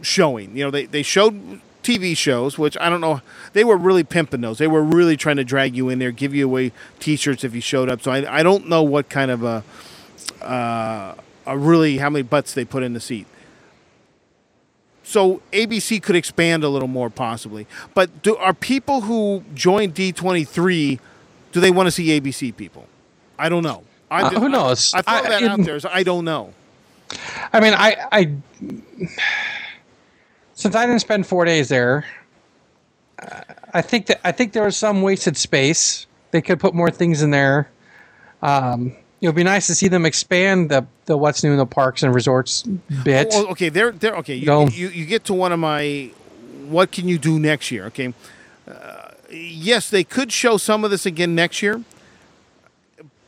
showing. You know, they, they showed TV shows, which I don't know. They were really pimping those. They were really trying to drag you in there, give you away T-shirts if you showed up. So I, I don't know what kind of a, uh, a really how many butts they put in the seat. So ABC could expand a little more possibly. But do, are people who join D23, do they want to see ABC people? I don't know. I Uh, who knows? I, I I- that out there. So I don't know. I mean, I, I since I didn't spend four days there, uh, I think that I think there was some wasted space. They could put more things in there. Um, it would be nice to see them expand the the what's new in the parks and resorts bit. Well, okay, they're they're okay. You, you you get to one of my what can you do next year? Okay, uh, yes, they could show some of this again next year,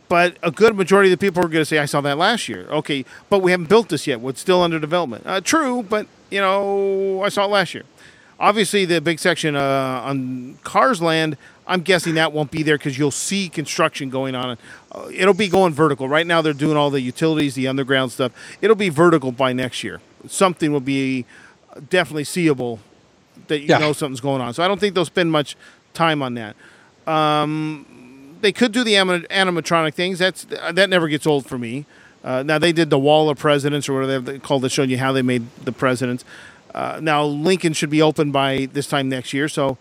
but a good majority of the people are going to say, "I saw that last year." Okay, but we haven't built this yet. It's still under development. Uh, true, but you know, I saw it last year. Obviously, the big section uh, on Cars Land, I'm guessing that won't be there because you'll see construction going on. Uh, it'll be going vertical. Right now, they're doing all the utilities, the underground stuff. It'll be vertical by next year. Something will be definitely seeable that you Yeah. know something's going on. So I don't think they'll spend much time on that. Um, they could do the anim- animatronic things. That's that never gets old for me. Uh, now they did the Wall of Presidents or whatever they called it, showing you how they made the presidents. Uh, now Lincoln should be open by this time next year, so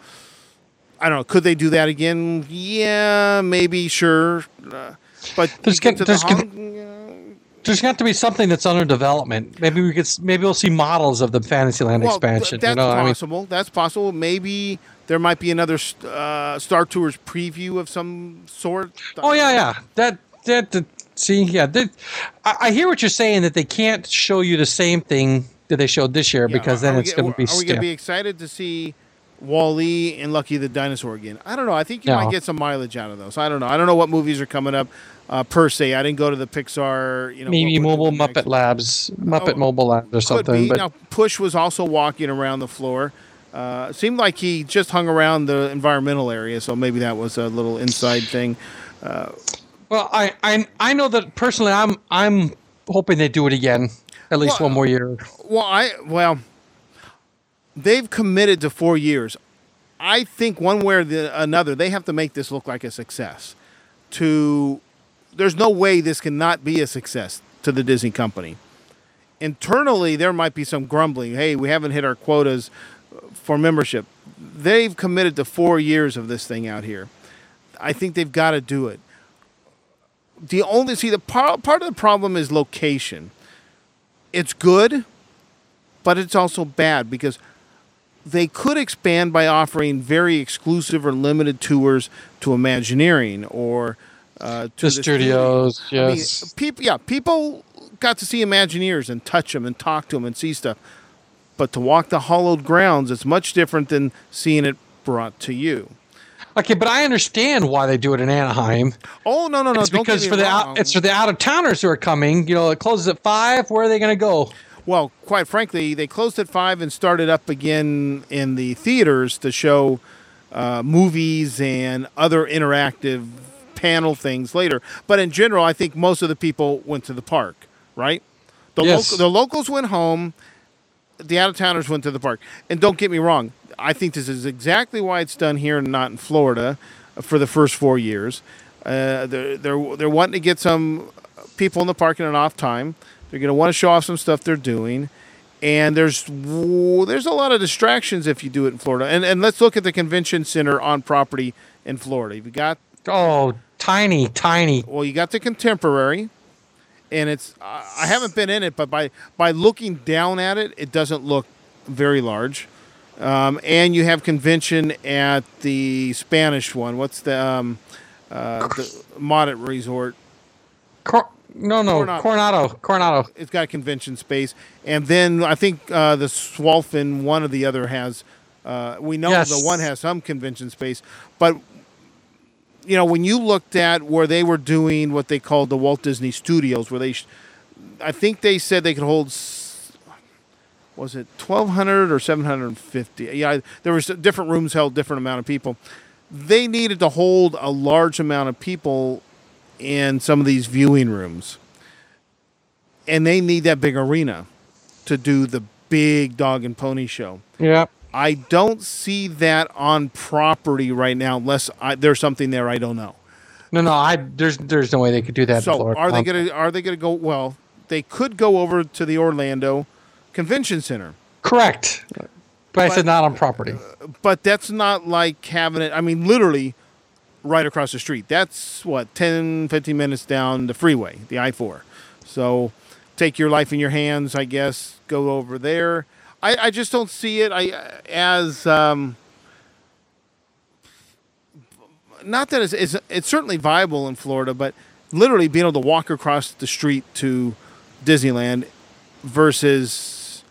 I don't know. Could they do that again? Yeah, maybe, sure. Uh, but There's got- to the there's got- Hong- There's got to be something that's under development. Maybe we could. Maybe we'll see models of the Fantasyland well, expansion. th- that's you know, I mean, possible. that's possible. Maybe there might be another uh, Star Tours preview of some sort. Oh yeah, yeah. That that, that see, yeah. That, I, I hear what you're saying that they can't show you the same thing that they showed this year Yeah, because then it's going to be Are we going to be excited to see Wall-E and Lucky the Dinosaur again? I don't know. I think you No. might get some mileage out of those. I don't know. I don't know what movies are coming up uh, per se. I didn't go to the Pixar. You know, Maybe Mobile Muppet next. Labs, Muppet Oh, Mobile Labs, or something. But now, Push was also walking around the floor. Uh, seemed like he just hung around the environmental area, so maybe that was a little inside thing. well, I, I I know that personally, I'm I'm hoping they do it again, at least Well, one more year. Well, I well, they've committed to four years. I think one way or the another, they have to make this look like a success. To there's no way this cannot be a success to the Disney company. Internally, there might be some grumbling. Hey, we haven't hit our quotas for membership. They've committed to four years of this thing out here. I think they've got to do it. The only see the part part of the problem is location. It's good, but it's also bad because they could expand by offering very exclusive or limited tours to Imagineering or uh, to The studios, I mean, yes. people, yeah, people got to see Imagineers and touch them and talk to them and see stuff. But to walk the hollowed grounds, it's much different than seeing it brought to you. Okay, but I understand why they do it in Anaheim. Oh no, no, no! It's because for the out, it's for the out of towners who are coming. You know, it closes at five. Where are they going to go? Well, quite frankly, they closed at five and started up again in the theaters to show uh, movies and other interactive panel things later. But in general, I think most of the people went to the park, right? The, Yes. local, the locals went home. The out of towners went to the park. And don't get me wrong, I think this is exactly why it's done here and not in Florida for the first four years. Uh, they're, they're, they're wanting to get some people in the park in an off time. They're going to want to show off some stuff they're doing. And there's there's a lot of distractions if you do it in Florida. And and let's look at the convention center on property in Florida. You've got Oh, tiny, tiny. well, you got the contemporary, and it's I I haven't been in it, but by by looking down at it, it doesn't look very large. Um, and you have convention at the Spanish one. What's the um, uh, the Modet Resort? Cor- no, no, Coronado. Coronado, Coronado. It's got convention space, and then I think uh, the Swalfin one or the other has Uh, we know Yes. the one has some convention space, but you know when you looked at where they were doing what they called the Walt Disney Studios, where they, sh- I think they said they could hold. s- Was it twelve hundred or seven hundred and fifty? Yeah, there was different rooms held different amount of people. They needed to hold a large amount of people in some of these viewing rooms, and they need that big arena to do the big dog and pony show. Yeah. I don't see that on property right now, unless I, there's something there I don't know. No, no. I there's there's no way they could do that. So are they gonna are they gonna go? Well, they could go over to the Orlando Convention Center, Correct. But I said not on property. Uh, but that's not like having it. I mean, literally right across the street. That's what 10, 15 minutes down the freeway, the I four. So take your life in your hands, I guess. Go over there. I, I just don't see it. I as um, not that it's, it's it's certainly viable in Florida, but literally being able to walk across the street to Disneyland versus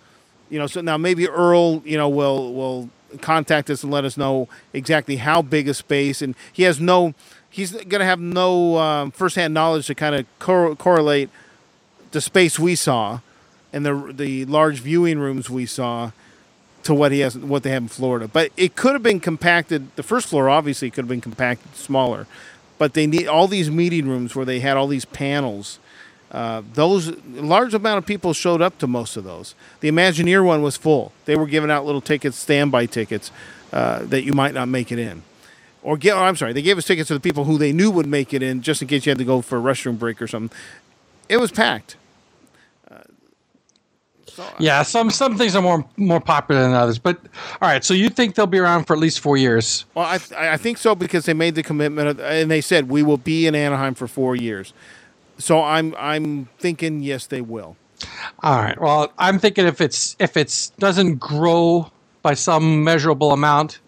you know so now maybe Earl you know will will contact us and let us know exactly how big a space and he has no he's going to have no um, firsthand knowledge to kind of cor- correlate the space we saw and the the large viewing rooms we saw to what he has what they have in Florida. But it could have been compacted. The first floor obviously could have been compacted smaller, but they need all these meeting rooms where they had all these panels. Uh, those large amount of people showed up to most of those. The Imagineer one was full. They were giving out little tickets, standby tickets, uh, that you might not make it in. Or get, oh, I'm sorry, they gave us tickets to the people who they knew would make it in, just in case you had to go for a restroom break or something. It was packed. Yeah, some some things are more more popular than others. But all right, so you think they'll be around for at least four years? Well, I, I think so because they made the commitment, of, and they said we will be in Anaheim for four years. So I'm I'm thinking yes, they will. All right. Well, I'm thinking if it's if it's doesn't grow by some measurable amount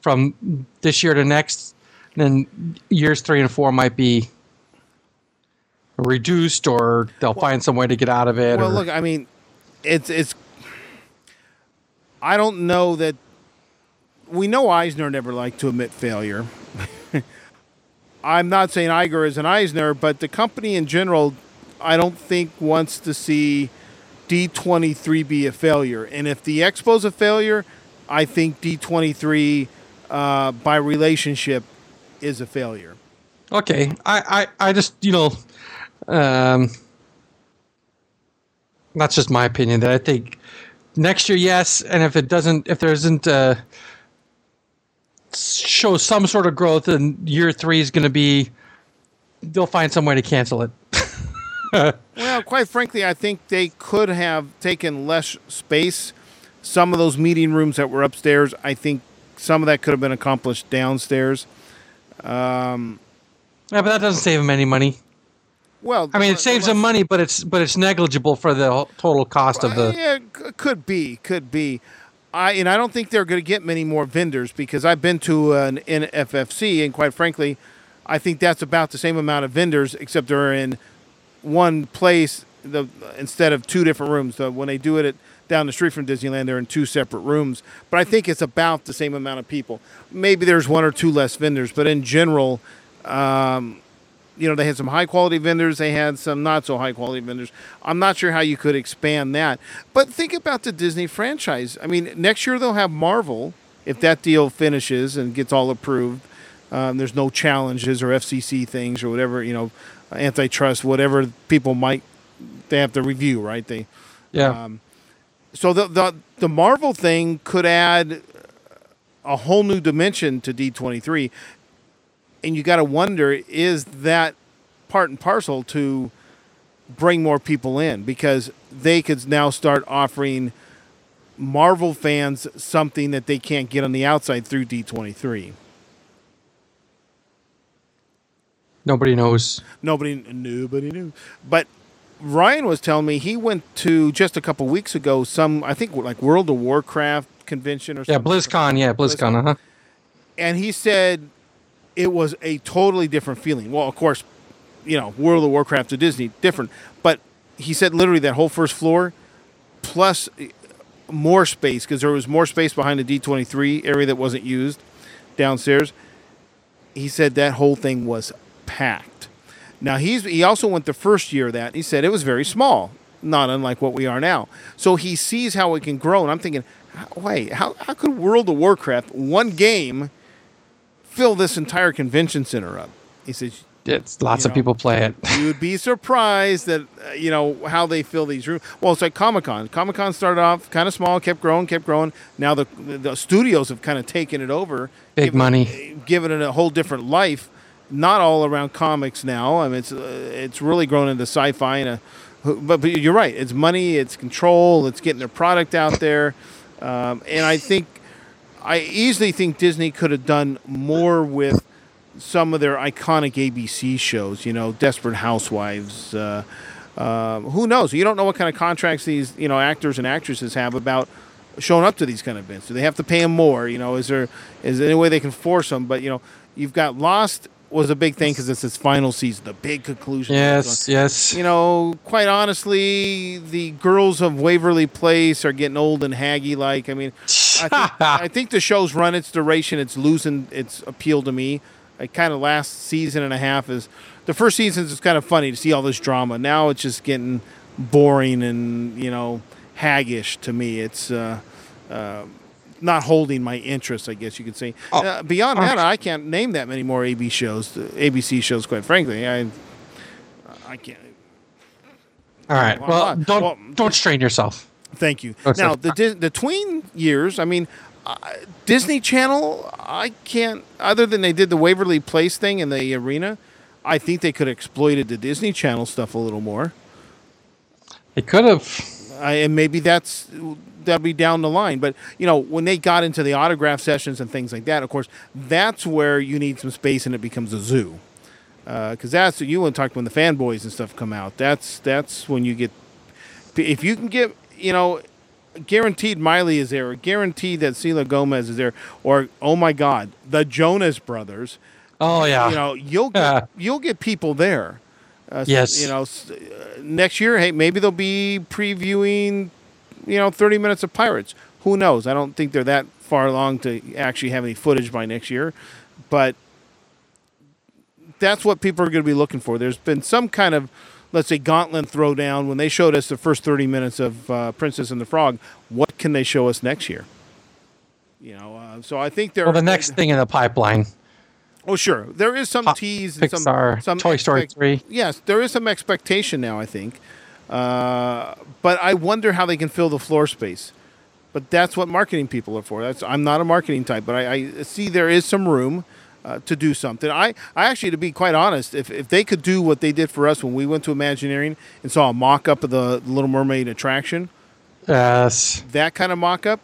from this year to next, then years three and four might be reduced, or they'll find some way to get out of it. Well, or, look, I mean, it's it's. I don't know that. We know Eisner never liked to admit failure. I'm not saying Iger is an Eisner, but the company in general, I don't think wants to see D23 be a failure. And if the Expo's a failure, I think D23 uh, by relationship is a failure. Okay, I, I, I just you know, um, that's just my opinion. That I think next year, yes, and if it doesn't, if there isn't, uh, show some sort of growth, and year three is going to be, they'll find some way to cancel it. Well, quite frankly, I think they could have taken less space. Some of those meeting rooms that were upstairs, I think some of that could have been accomplished downstairs. Um, Yeah, but that doesn't save them any money. Well, I mean, it saves them money, but it's but it's negligible for the total cost of the. yeah, could be, could be. I and I don't think they're going to get many more vendors because I've been to an NFFC and quite frankly, I think that's about the same amount of vendors except they're in one place the instead of two different rooms. So when they do it at, down the street from Disneyland, they're in two separate rooms. But I think it's about the same amount of people. Maybe there's one or two less vendors, but in general, um, you know, they had some high quality vendors, they had some not so high quality vendors. I'm not sure how you could expand that. But think about the Disney franchise. I mean, next year they'll have Marvel if that deal finishes and gets all approved. Um, there's no challenges or FCC things or whatever, you know, antitrust, whatever people might they have to review, right? They Yeah. so the the the Marvel thing could add a whole new dimension to D23 and you got to wonder is that part and parcel to bring more people in because they could now start offering Marvel fans something that they can't get on the outside through D23. Nobody knows. Nobody nobody knew. But Ryan was telling me he went to just a couple weeks ago some I think like World of Warcraft convention or something. Yeah, something. BlizzCon. Yeah, BlizzCon. Uh huh. and he said it was a totally different feeling. Well, of course, you know, World of Warcraft to Disney, different. But he said literally that whole first floor, plus more space because there was more space behind the D23 area that wasn't used downstairs. He said that whole thing was packed. Now he's he also went the first year that. He said it was very small, not unlike what we are now. So he sees how it can grow, and I'm thinking, wait, how how could World of Warcraft one game fill this entire convention center up? He says, It's lots You of know. people play it. you would be surprised that uh, you know how they fill these rooms. Well, it's like Comic Con. Comic Con started off kind of small, kept growing, kept growing. Now the the studios have kind of taken it over, Big given- money. given it a whole different life. Not all around comics now. I mean, it's uh, it's really grown into sci-fi and a. But, but you're right. It's money. It's control. It's getting their product out there, um, and I think I easily think Disney could have done more with some of their iconic ABC shows. You know, Desperate Housewives. Uh, um, who knows? You don't know what kind of contracts these you know actors and actresses have about showing up to these kind of events. Do they have to pay them more? You know, is there is there any way they can force them? But you know, you've got Lost was a big thing because it's its final season, the big conclusion. Yes, yes. You know, quite honestly, the girls of Waverly Place are getting old and haggy. Like, I mean, I think, I think the show's run its duration. It's losing its appeal to me. It kind of last season and a half is the first season is kind of funny to see all this drama. Now it's just getting boring and you know haggish to me. It's uh, uh, not holding my interest, I guess you could say. Oh, uh, beyond that, I can't name that many more AB shows, ABC shows. Quite frankly, I I can't. All right. Well, Well, don't well, don't strain yourself. Thank you. Okay. Now the the tween years, I mean, uh, Disney Channel, I can't. Other than they did the Waverly Place thing in the arena, I think they could have exploited the Disney Channel stuff a little more. They could have. I, and maybe that's that'll be down the line. But you know, when they got into the autograph sessions and things like that, of course, that's where you need some space and it becomes a zoo. Because that's what you want to talk when the fanboys and stuff come out. That's that's when you get if you can get you know guaranteed Miley is there, or guaranteed that Selena Gomez is there, or oh my God, the Jonas Brothers. Oh yeah. You know, you'll get, you'll get people there. Uh, Yes. You know, uh, next year, hey, maybe they'll be previewing, you know, 30 minutes of Pirates. Who knows? I don't think they're that far along to actually have any footage by next year, but that's what people are going to be looking for. There's been some kind of, let's say, gauntlet throwdown when they showed us the first 30 minutes of uh, Princess and the Frog. What can they show us next year? You know, uh, so I think they're well, the next thing in the pipeline, Oh, sure. There is some Pop- tease and some, Pixar, some Toy Story expect- 3. Yes, there is some expectation now, I think. Uh, but I wonder how they can fill the floor space. But that's what marketing people are for. That's I'm not a marketing type, but I, I see there is some room uh, to do something. I, I actually, to be quite honest, if, if they could do what they did for us when we went to Imagineering and saw a mock up of the Little Mermaid attraction, yes. that kind of mock-up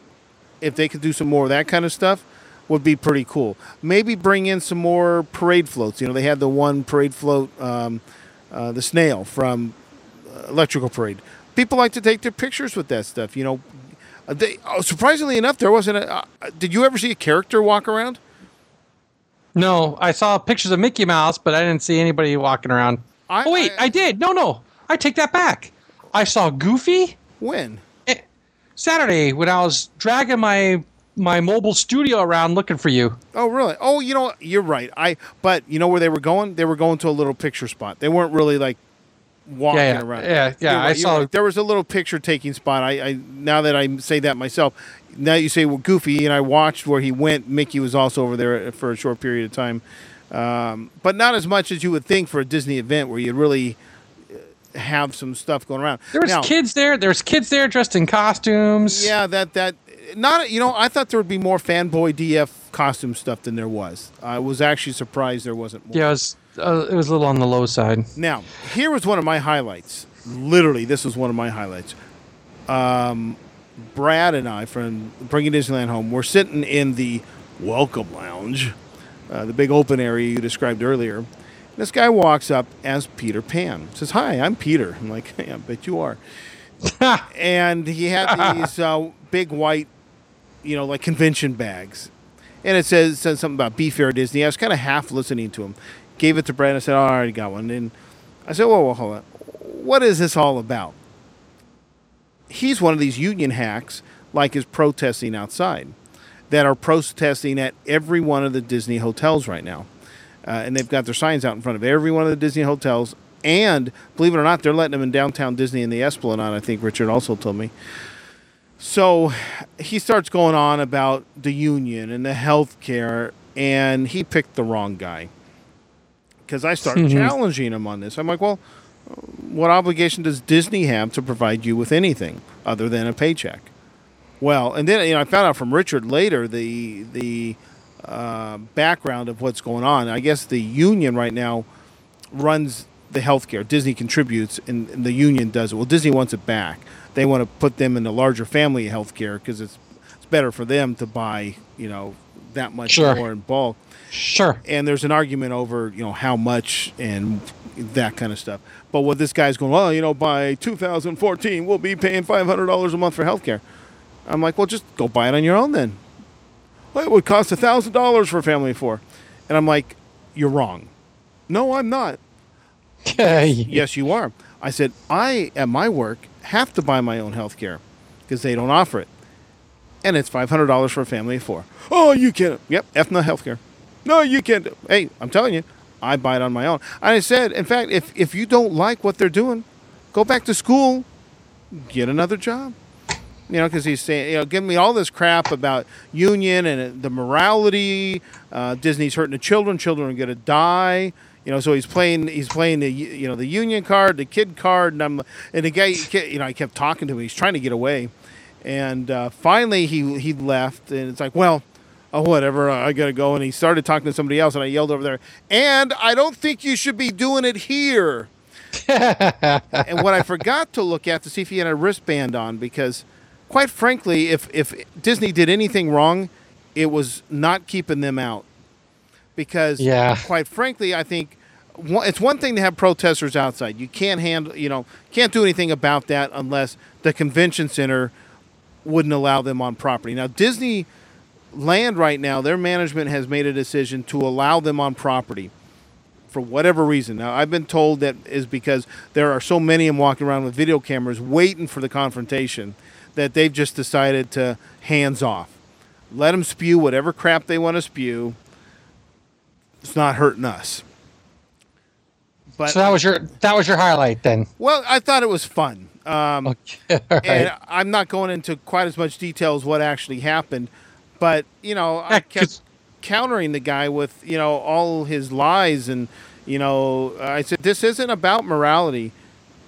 if they could do some more of that kind of stuff would be pretty cool maybe bring in some more parade floats you know they had the one parade float um, uh, the snail from electrical parade people like to take their pictures with that stuff you know Uh, they, oh, surprisingly enough there wasn't a uh, did you ever see a character walk around No, I saw pictures of Mickey Mouse, but I didn't see anybody walking around. I- oh wait, I- I, did. No, no, I take that back. I saw Goofy when eh, Saturday when I was dragging my my mobile studio around looking for you. Oh, really? Oh, you know, you're right. I but you know where they were going? They were going to a little picture spot. They weren't really like walking Yeah, yeah. around. Yeah, yeah, You're I saw- right. There was a little picture taking spot. I, I now that I say that myself, now you say well, Goofy, and I watched where he went. Mickey was also over there for a short period of time, um, but not as much as you would think for a Disney event where you really uh, have some stuff going around. There was Now- kids there. There's kids there dressed in costumes. yeah, that that not you know I thought there would be more fanboy DF costume stuff than there was. I was actually surprised there wasn't more. Yeah, it was uh, it was a little on the low side. Now, here was one of my highlights. Literally, this was one of my highlights. Um, Brad and I from Bringing Disneyland Home, we're sitting in the Welcome Lounge, uh, the big open area you described earlier. This guy walks up as Peter Pan. Says, "Hi, I'm Peter." I'm like, "Yeah, I bet you are." and he had these uh, big white, you know, like convention bags, and it says says something about Be Fair Disney. I was kind of half listening to him. Gave it to Brad. I said, "Oh, I already got one." And I said, "Whoa, whoa, hold on. What is this all about?" He's one of these union hacks like is protesting outside, that are protesting at every one of the Disney hotels right now. Uh, and they've got their signs out in front of every one of the Disney hotels. And believe it or not, they're letting them in downtown Disney in the Esplanade, I think Richard also told me. So he starts going on about the union and the health care, and he picked the wrong guy. Because I started challenging him on this. I'm like, well, what obligation does Disney have to provide you with anything other than a paycheck? Well, and then you know I found out from Richard later the the uh, background of what's going on. I guess the union right now runs the healthcare. Disney contributes, and, and the union does it. Well, Disney wants it back. They want to put them in the larger family healthcare because it's it's better for them to buy you know that much Sure. more in bulk Sure. and there's an argument over you know how much and that kind of stuff. But what this guy's going, well, you know, by 2014 we'll be paying $500 a month for healthcare. I'm like, well, just go buy it on your own then. Well, it would cost thousand dollars for a family of four, and I'm like, you're wrong. No, I'm not. Okay. Yes, you are. I said, I, at my work, have to buy my own health care because they don't offer it. And it's $500 for a family of four. Oh, you can't. Yep, F no health care. No, you can't. Hey, I'm telling you, I buy it on my own. And I said, in fact, if, if you don't like what they're doing, go back to school, get another job. You know, because he's saying, you know, giving me all this crap about union and the morality. Uh, Disney's hurting the children. Children are going to die. You know, so he's playing. He's playing the you know the union card, the kid card, and I'm and the guy. You know, I kept talking to him. He's trying to get away, and uh, finally he he left. And it's like, well, oh whatever, I gotta go. And he started talking to somebody else, and I yelled over there, and I don't think you should be doing it here. and what I forgot to look at to see if he had a wristband on, because quite frankly, if if Disney did anything wrong, it was not keeping them out. Because Yeah. quite frankly, I think it's one thing to have protesters outside. You can't handle, you know, can't do anything about that unless the convention center wouldn't allow them on property. Now, Disney land right now, their management has made a decision to allow them on property for whatever reason. Now, I've been told that is because there are so many of them walking around with video cameras waiting for the confrontation that they've just decided to hands off. Let them spew whatever crap they want to spew. It's not hurting us. But So that was your that was your highlight then. well, I thought it was fun. Um, Okay. Right. and I'm not going into quite as much detail as what actually happened, but you know, I kept countering the guy with you know all his lies, and you know, I said this isn't about morality;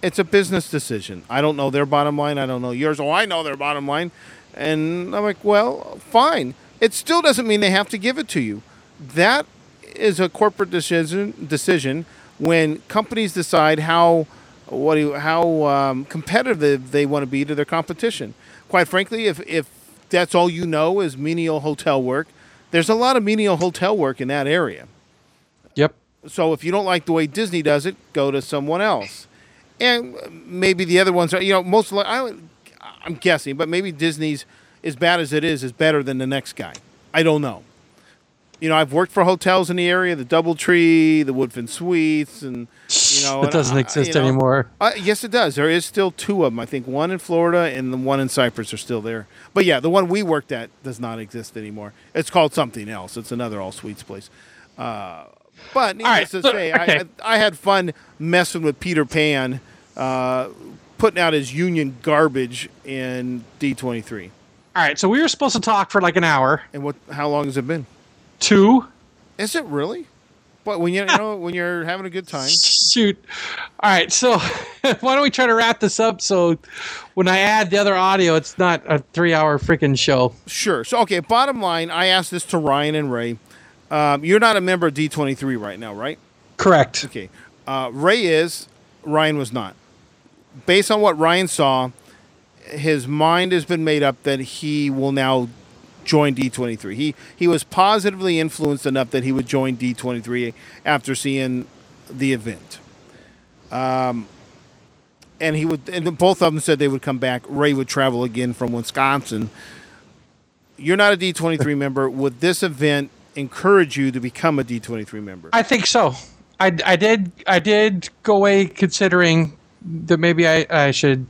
it's a business decision. I don't know their bottom line. I don't know yours. Oh, I know their bottom line, and I'm like, well, fine. It still doesn't mean they have to give it to you. That is a corporate decision. Decision when companies decide how what do you, how um, competitive they want to be to their competition. Quite frankly, if if that's all you know is menial hotel work, there's a lot of menial hotel work in that area. Yep. So if you don't like the way Disney does it, go to someone else. And maybe the other ones are, you know, most li- I, I'm guessing, but maybe Disney's as bad as it is is better than the next guy. I don't know. You know, I've worked for hotels in the area, the DoubleTree, the Woodfin Suites, and you know, it doesn't I- exist you know, anymore. uh, yes, it does. There is still two of them. I think one in Florida and the one in Cypress are still there. But yeah, the one we worked at does not exist anymore. It's called something else. It's another all suites place. Uh, but needless right, to so- say, okay. I, I, I had fun messing with Peter Pan, uh, putting out his union garbage in D23. All right. So we were supposed to talk for like an hour. And what? How long has it been? Two. Is it really? But when you, you know when you're having a good time, Shoot. All right. So why don't we try to wrap this up so when I add the other audio, it's not a three-hour freaking show. Sure. So, okay, bottom line, I asked this to Ryan and Ray. Um, you're not a member of D23 right now, right? Correct. Okay. Uh, Ray is, Ryan was not. Based on what Ryan saw, his mind has been made up that he will now join D23. He he was positively influenced enough that he would join D23 after seeing the event. Um, and he would, and both of them said they would come back. Ray would travel again from Wisconsin. You're not a D23 member. Would this event encourage you to become a D23 member? I think so. I, I did I did go away considering that maybe I, I should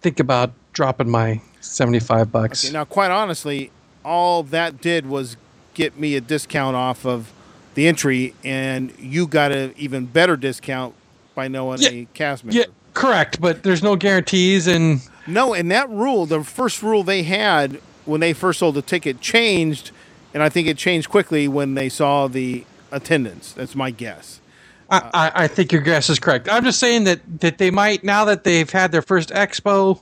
think about dropping my 75 bucks. Okay, now, quite honestly, all that did was get me a discount off of the entry, and you got an even better discount by knowing Yeah. a cast member. yeah, correct, but there's no guarantees and No, and that rule, the first rule they had when they first sold the ticket changed, and I think it changed quickly when they saw the attendance. That's my guess. I, I, I think your guess is correct. I'm just saying that, that they might now that they've had their first expo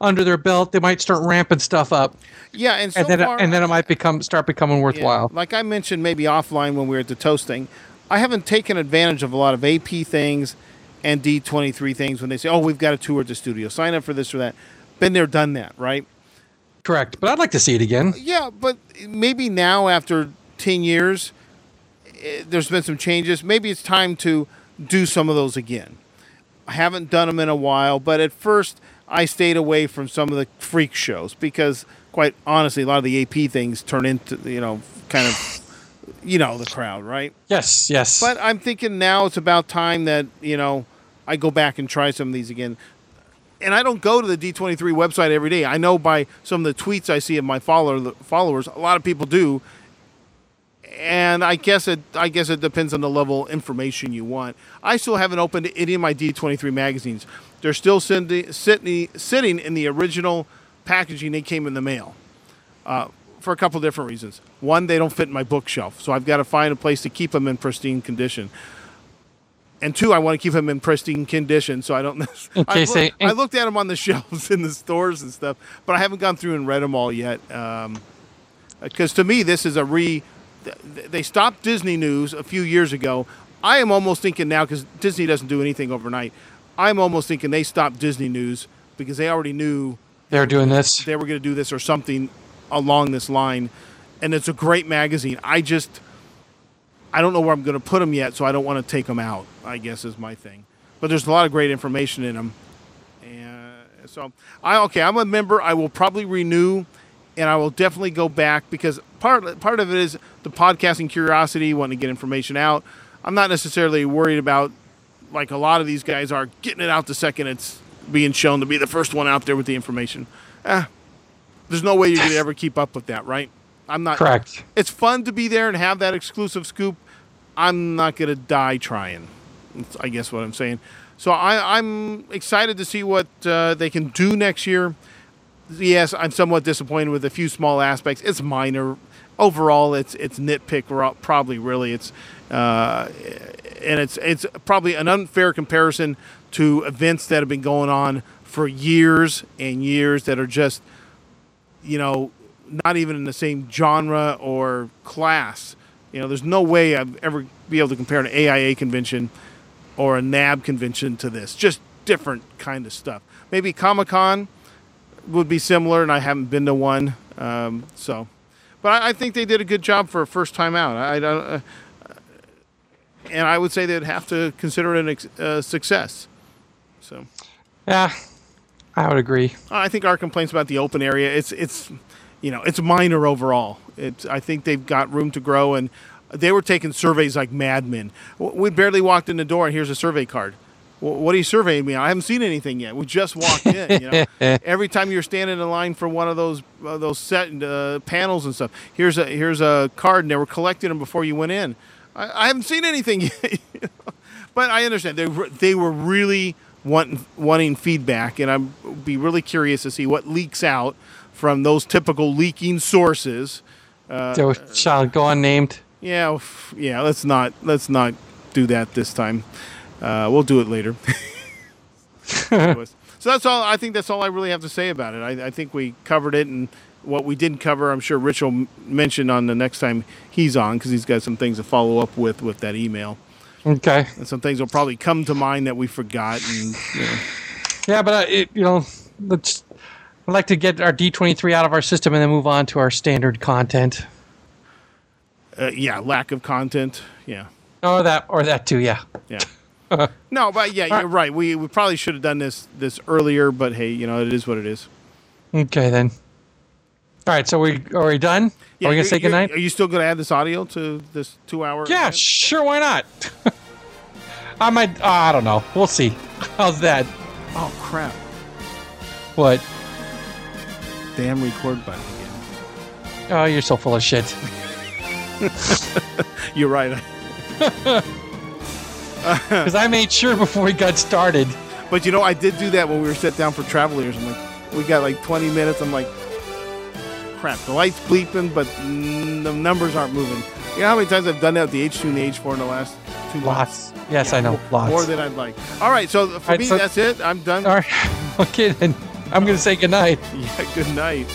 under their belt, they might start ramping stuff up, Yeah, and so and then far, and then it might become start becoming Yeah, worthwhile. Like I mentioned, maybe offline when we were at the toasting, I haven't taken advantage of a lot of AP things and D23 things when they say, "Oh, we've got a tour at the studio. Sign up for this or that." Been there, done that, right? Correct, but I'd like to see it again. Yeah, but maybe now after 10 years, eh, there's been some changes. Maybe it's time to do some of those again. I haven't done them in a while, but at first I stayed away from some of the freak shows because, quite honestly, a lot of the AP things turn into, you know, kind of, you know, the crowd, right? Yes, yes. But I'm thinking now it's about time that, you know, I go back and try some of these again. And I don't go to the D23 website every day. I know by some of the tweets I see of my follower, followers, a lot of people do. And I guess it I guess it depends on the level of information you want. I still haven't opened any of my D23 magazines. They're still sitting, sitting, sitting in the original packaging they came in the mail uh, for a couple different reasons. One, they don't fit in my bookshelf, so I've got to find a place to keep them in pristine condition. And two, I want to keep them in pristine condition, so I don't. In I, case look- they- I looked at them on the shelves in the stores and stuff, but I haven't gone through and read them all yet. Because to me, this is a re. They stopped Disney News a few years ago. I am almost thinking now because Disney doesn't do anything overnight. I'm almost thinking they stopped Disney News because they already knew They're doing this. they were going to do this or something along this line. And it's a great magazine. I just, I don't know where I'm going to put them yet, so I don't want to take them out. I guess is my thing. But there's a lot of great information in them, and so I okay. I'm a member. I will probably renew, and I will definitely go back because part part of it is the podcasting curiosity, wanting to get information out. I'm not necessarily worried about like a lot of these guys are getting it out the second it's being shown to be the first one out there with the information. Eh, there's no way you could ever keep up with that, right? I'm not Correct. It's fun to be there and have that exclusive scoop. I'm not gonna die trying. That's, I guess what I'm saying. So I, I'm excited to see what uh, they can do next year. Yes, I'm somewhat disappointed with a few small aspects. It's minor. Overall, it's it's nitpick. Probably really it's, uh, and it's it's probably an unfair comparison to events that have been going on for years and years that are just you know, not even in the same genre or class. You know, there's no way I'd ever be able to compare an AIA convention or a NAB convention to this. Just different kind of stuff. Maybe Comic Con would be similar, and I haven't been to one. Um, so, but I, I think they did a good job for a first time out. I, I don't, uh, and I would say they'd have to consider it a ex- uh, success. So. Yeah, I would agree. I think our complaints about the open area, it's it's you know, it's minor overall. It's I think they've got room to grow and they were taking surveys like madmen. We barely walked in the door and here's a survey card. "Wh- What are you surveying me? I haven't seen anything yet. We just walked in. You know, every time you're standing in line for one of those uh, those set uh, panels and stuff, here's a here's a card, and they were collecting them before you went in. I, I haven't seen anything yet. but I understand they were, they were really wanting wanting feedback, and I'd be really curious to see what leaks out from those typical leaking sources. so shall go unnamed. Yeah, yeah. Let's not let's not do that this time. Uh, we'll do it later. So that's all. I think that's all I really have to say about it. I, I think we covered it, and what we didn't cover, I'm sure Rich will mention on the next time he's on because he's got some things to follow up with with that email, Okay. and some things will probably come to mind that we forgot. And you know, Yeah, but uh, it, you know, let's. I'd like to get our D23 out of our system and then move on to our standard content. uh, yeah, lack of content. Yeah. Or that, or that too. Yeah. Yeah. no, but yeah, you're right. We we probably should have done this this earlier, but hey, you know, it is what it is. Okay then. All right. So we are we done? Yeah, are we gonna say goodnight? Are you still to add this audio to this two hour? Yeah, event? sure. Why not? I might. Uh, I don't know. We'll see. How's that? Oh crap! What? damn record button again. Oh, you're so full of shit. You're right. Because I made sure before we got started. But you know, I did do that when we were set down for Travelers. I'm like, we got like 20 minutes. I'm like, crap, the light's bleeping, but mm, the numbers aren't moving. You know how many times I've done that with the H2 and the H4 in the last two months? Lots. Yes, I know. More- Lots. More than I'd like. All right, so for right, me, so- that's it. I'm done. All right. Okay, then. I'm going to say goodnight. Yeah, good night.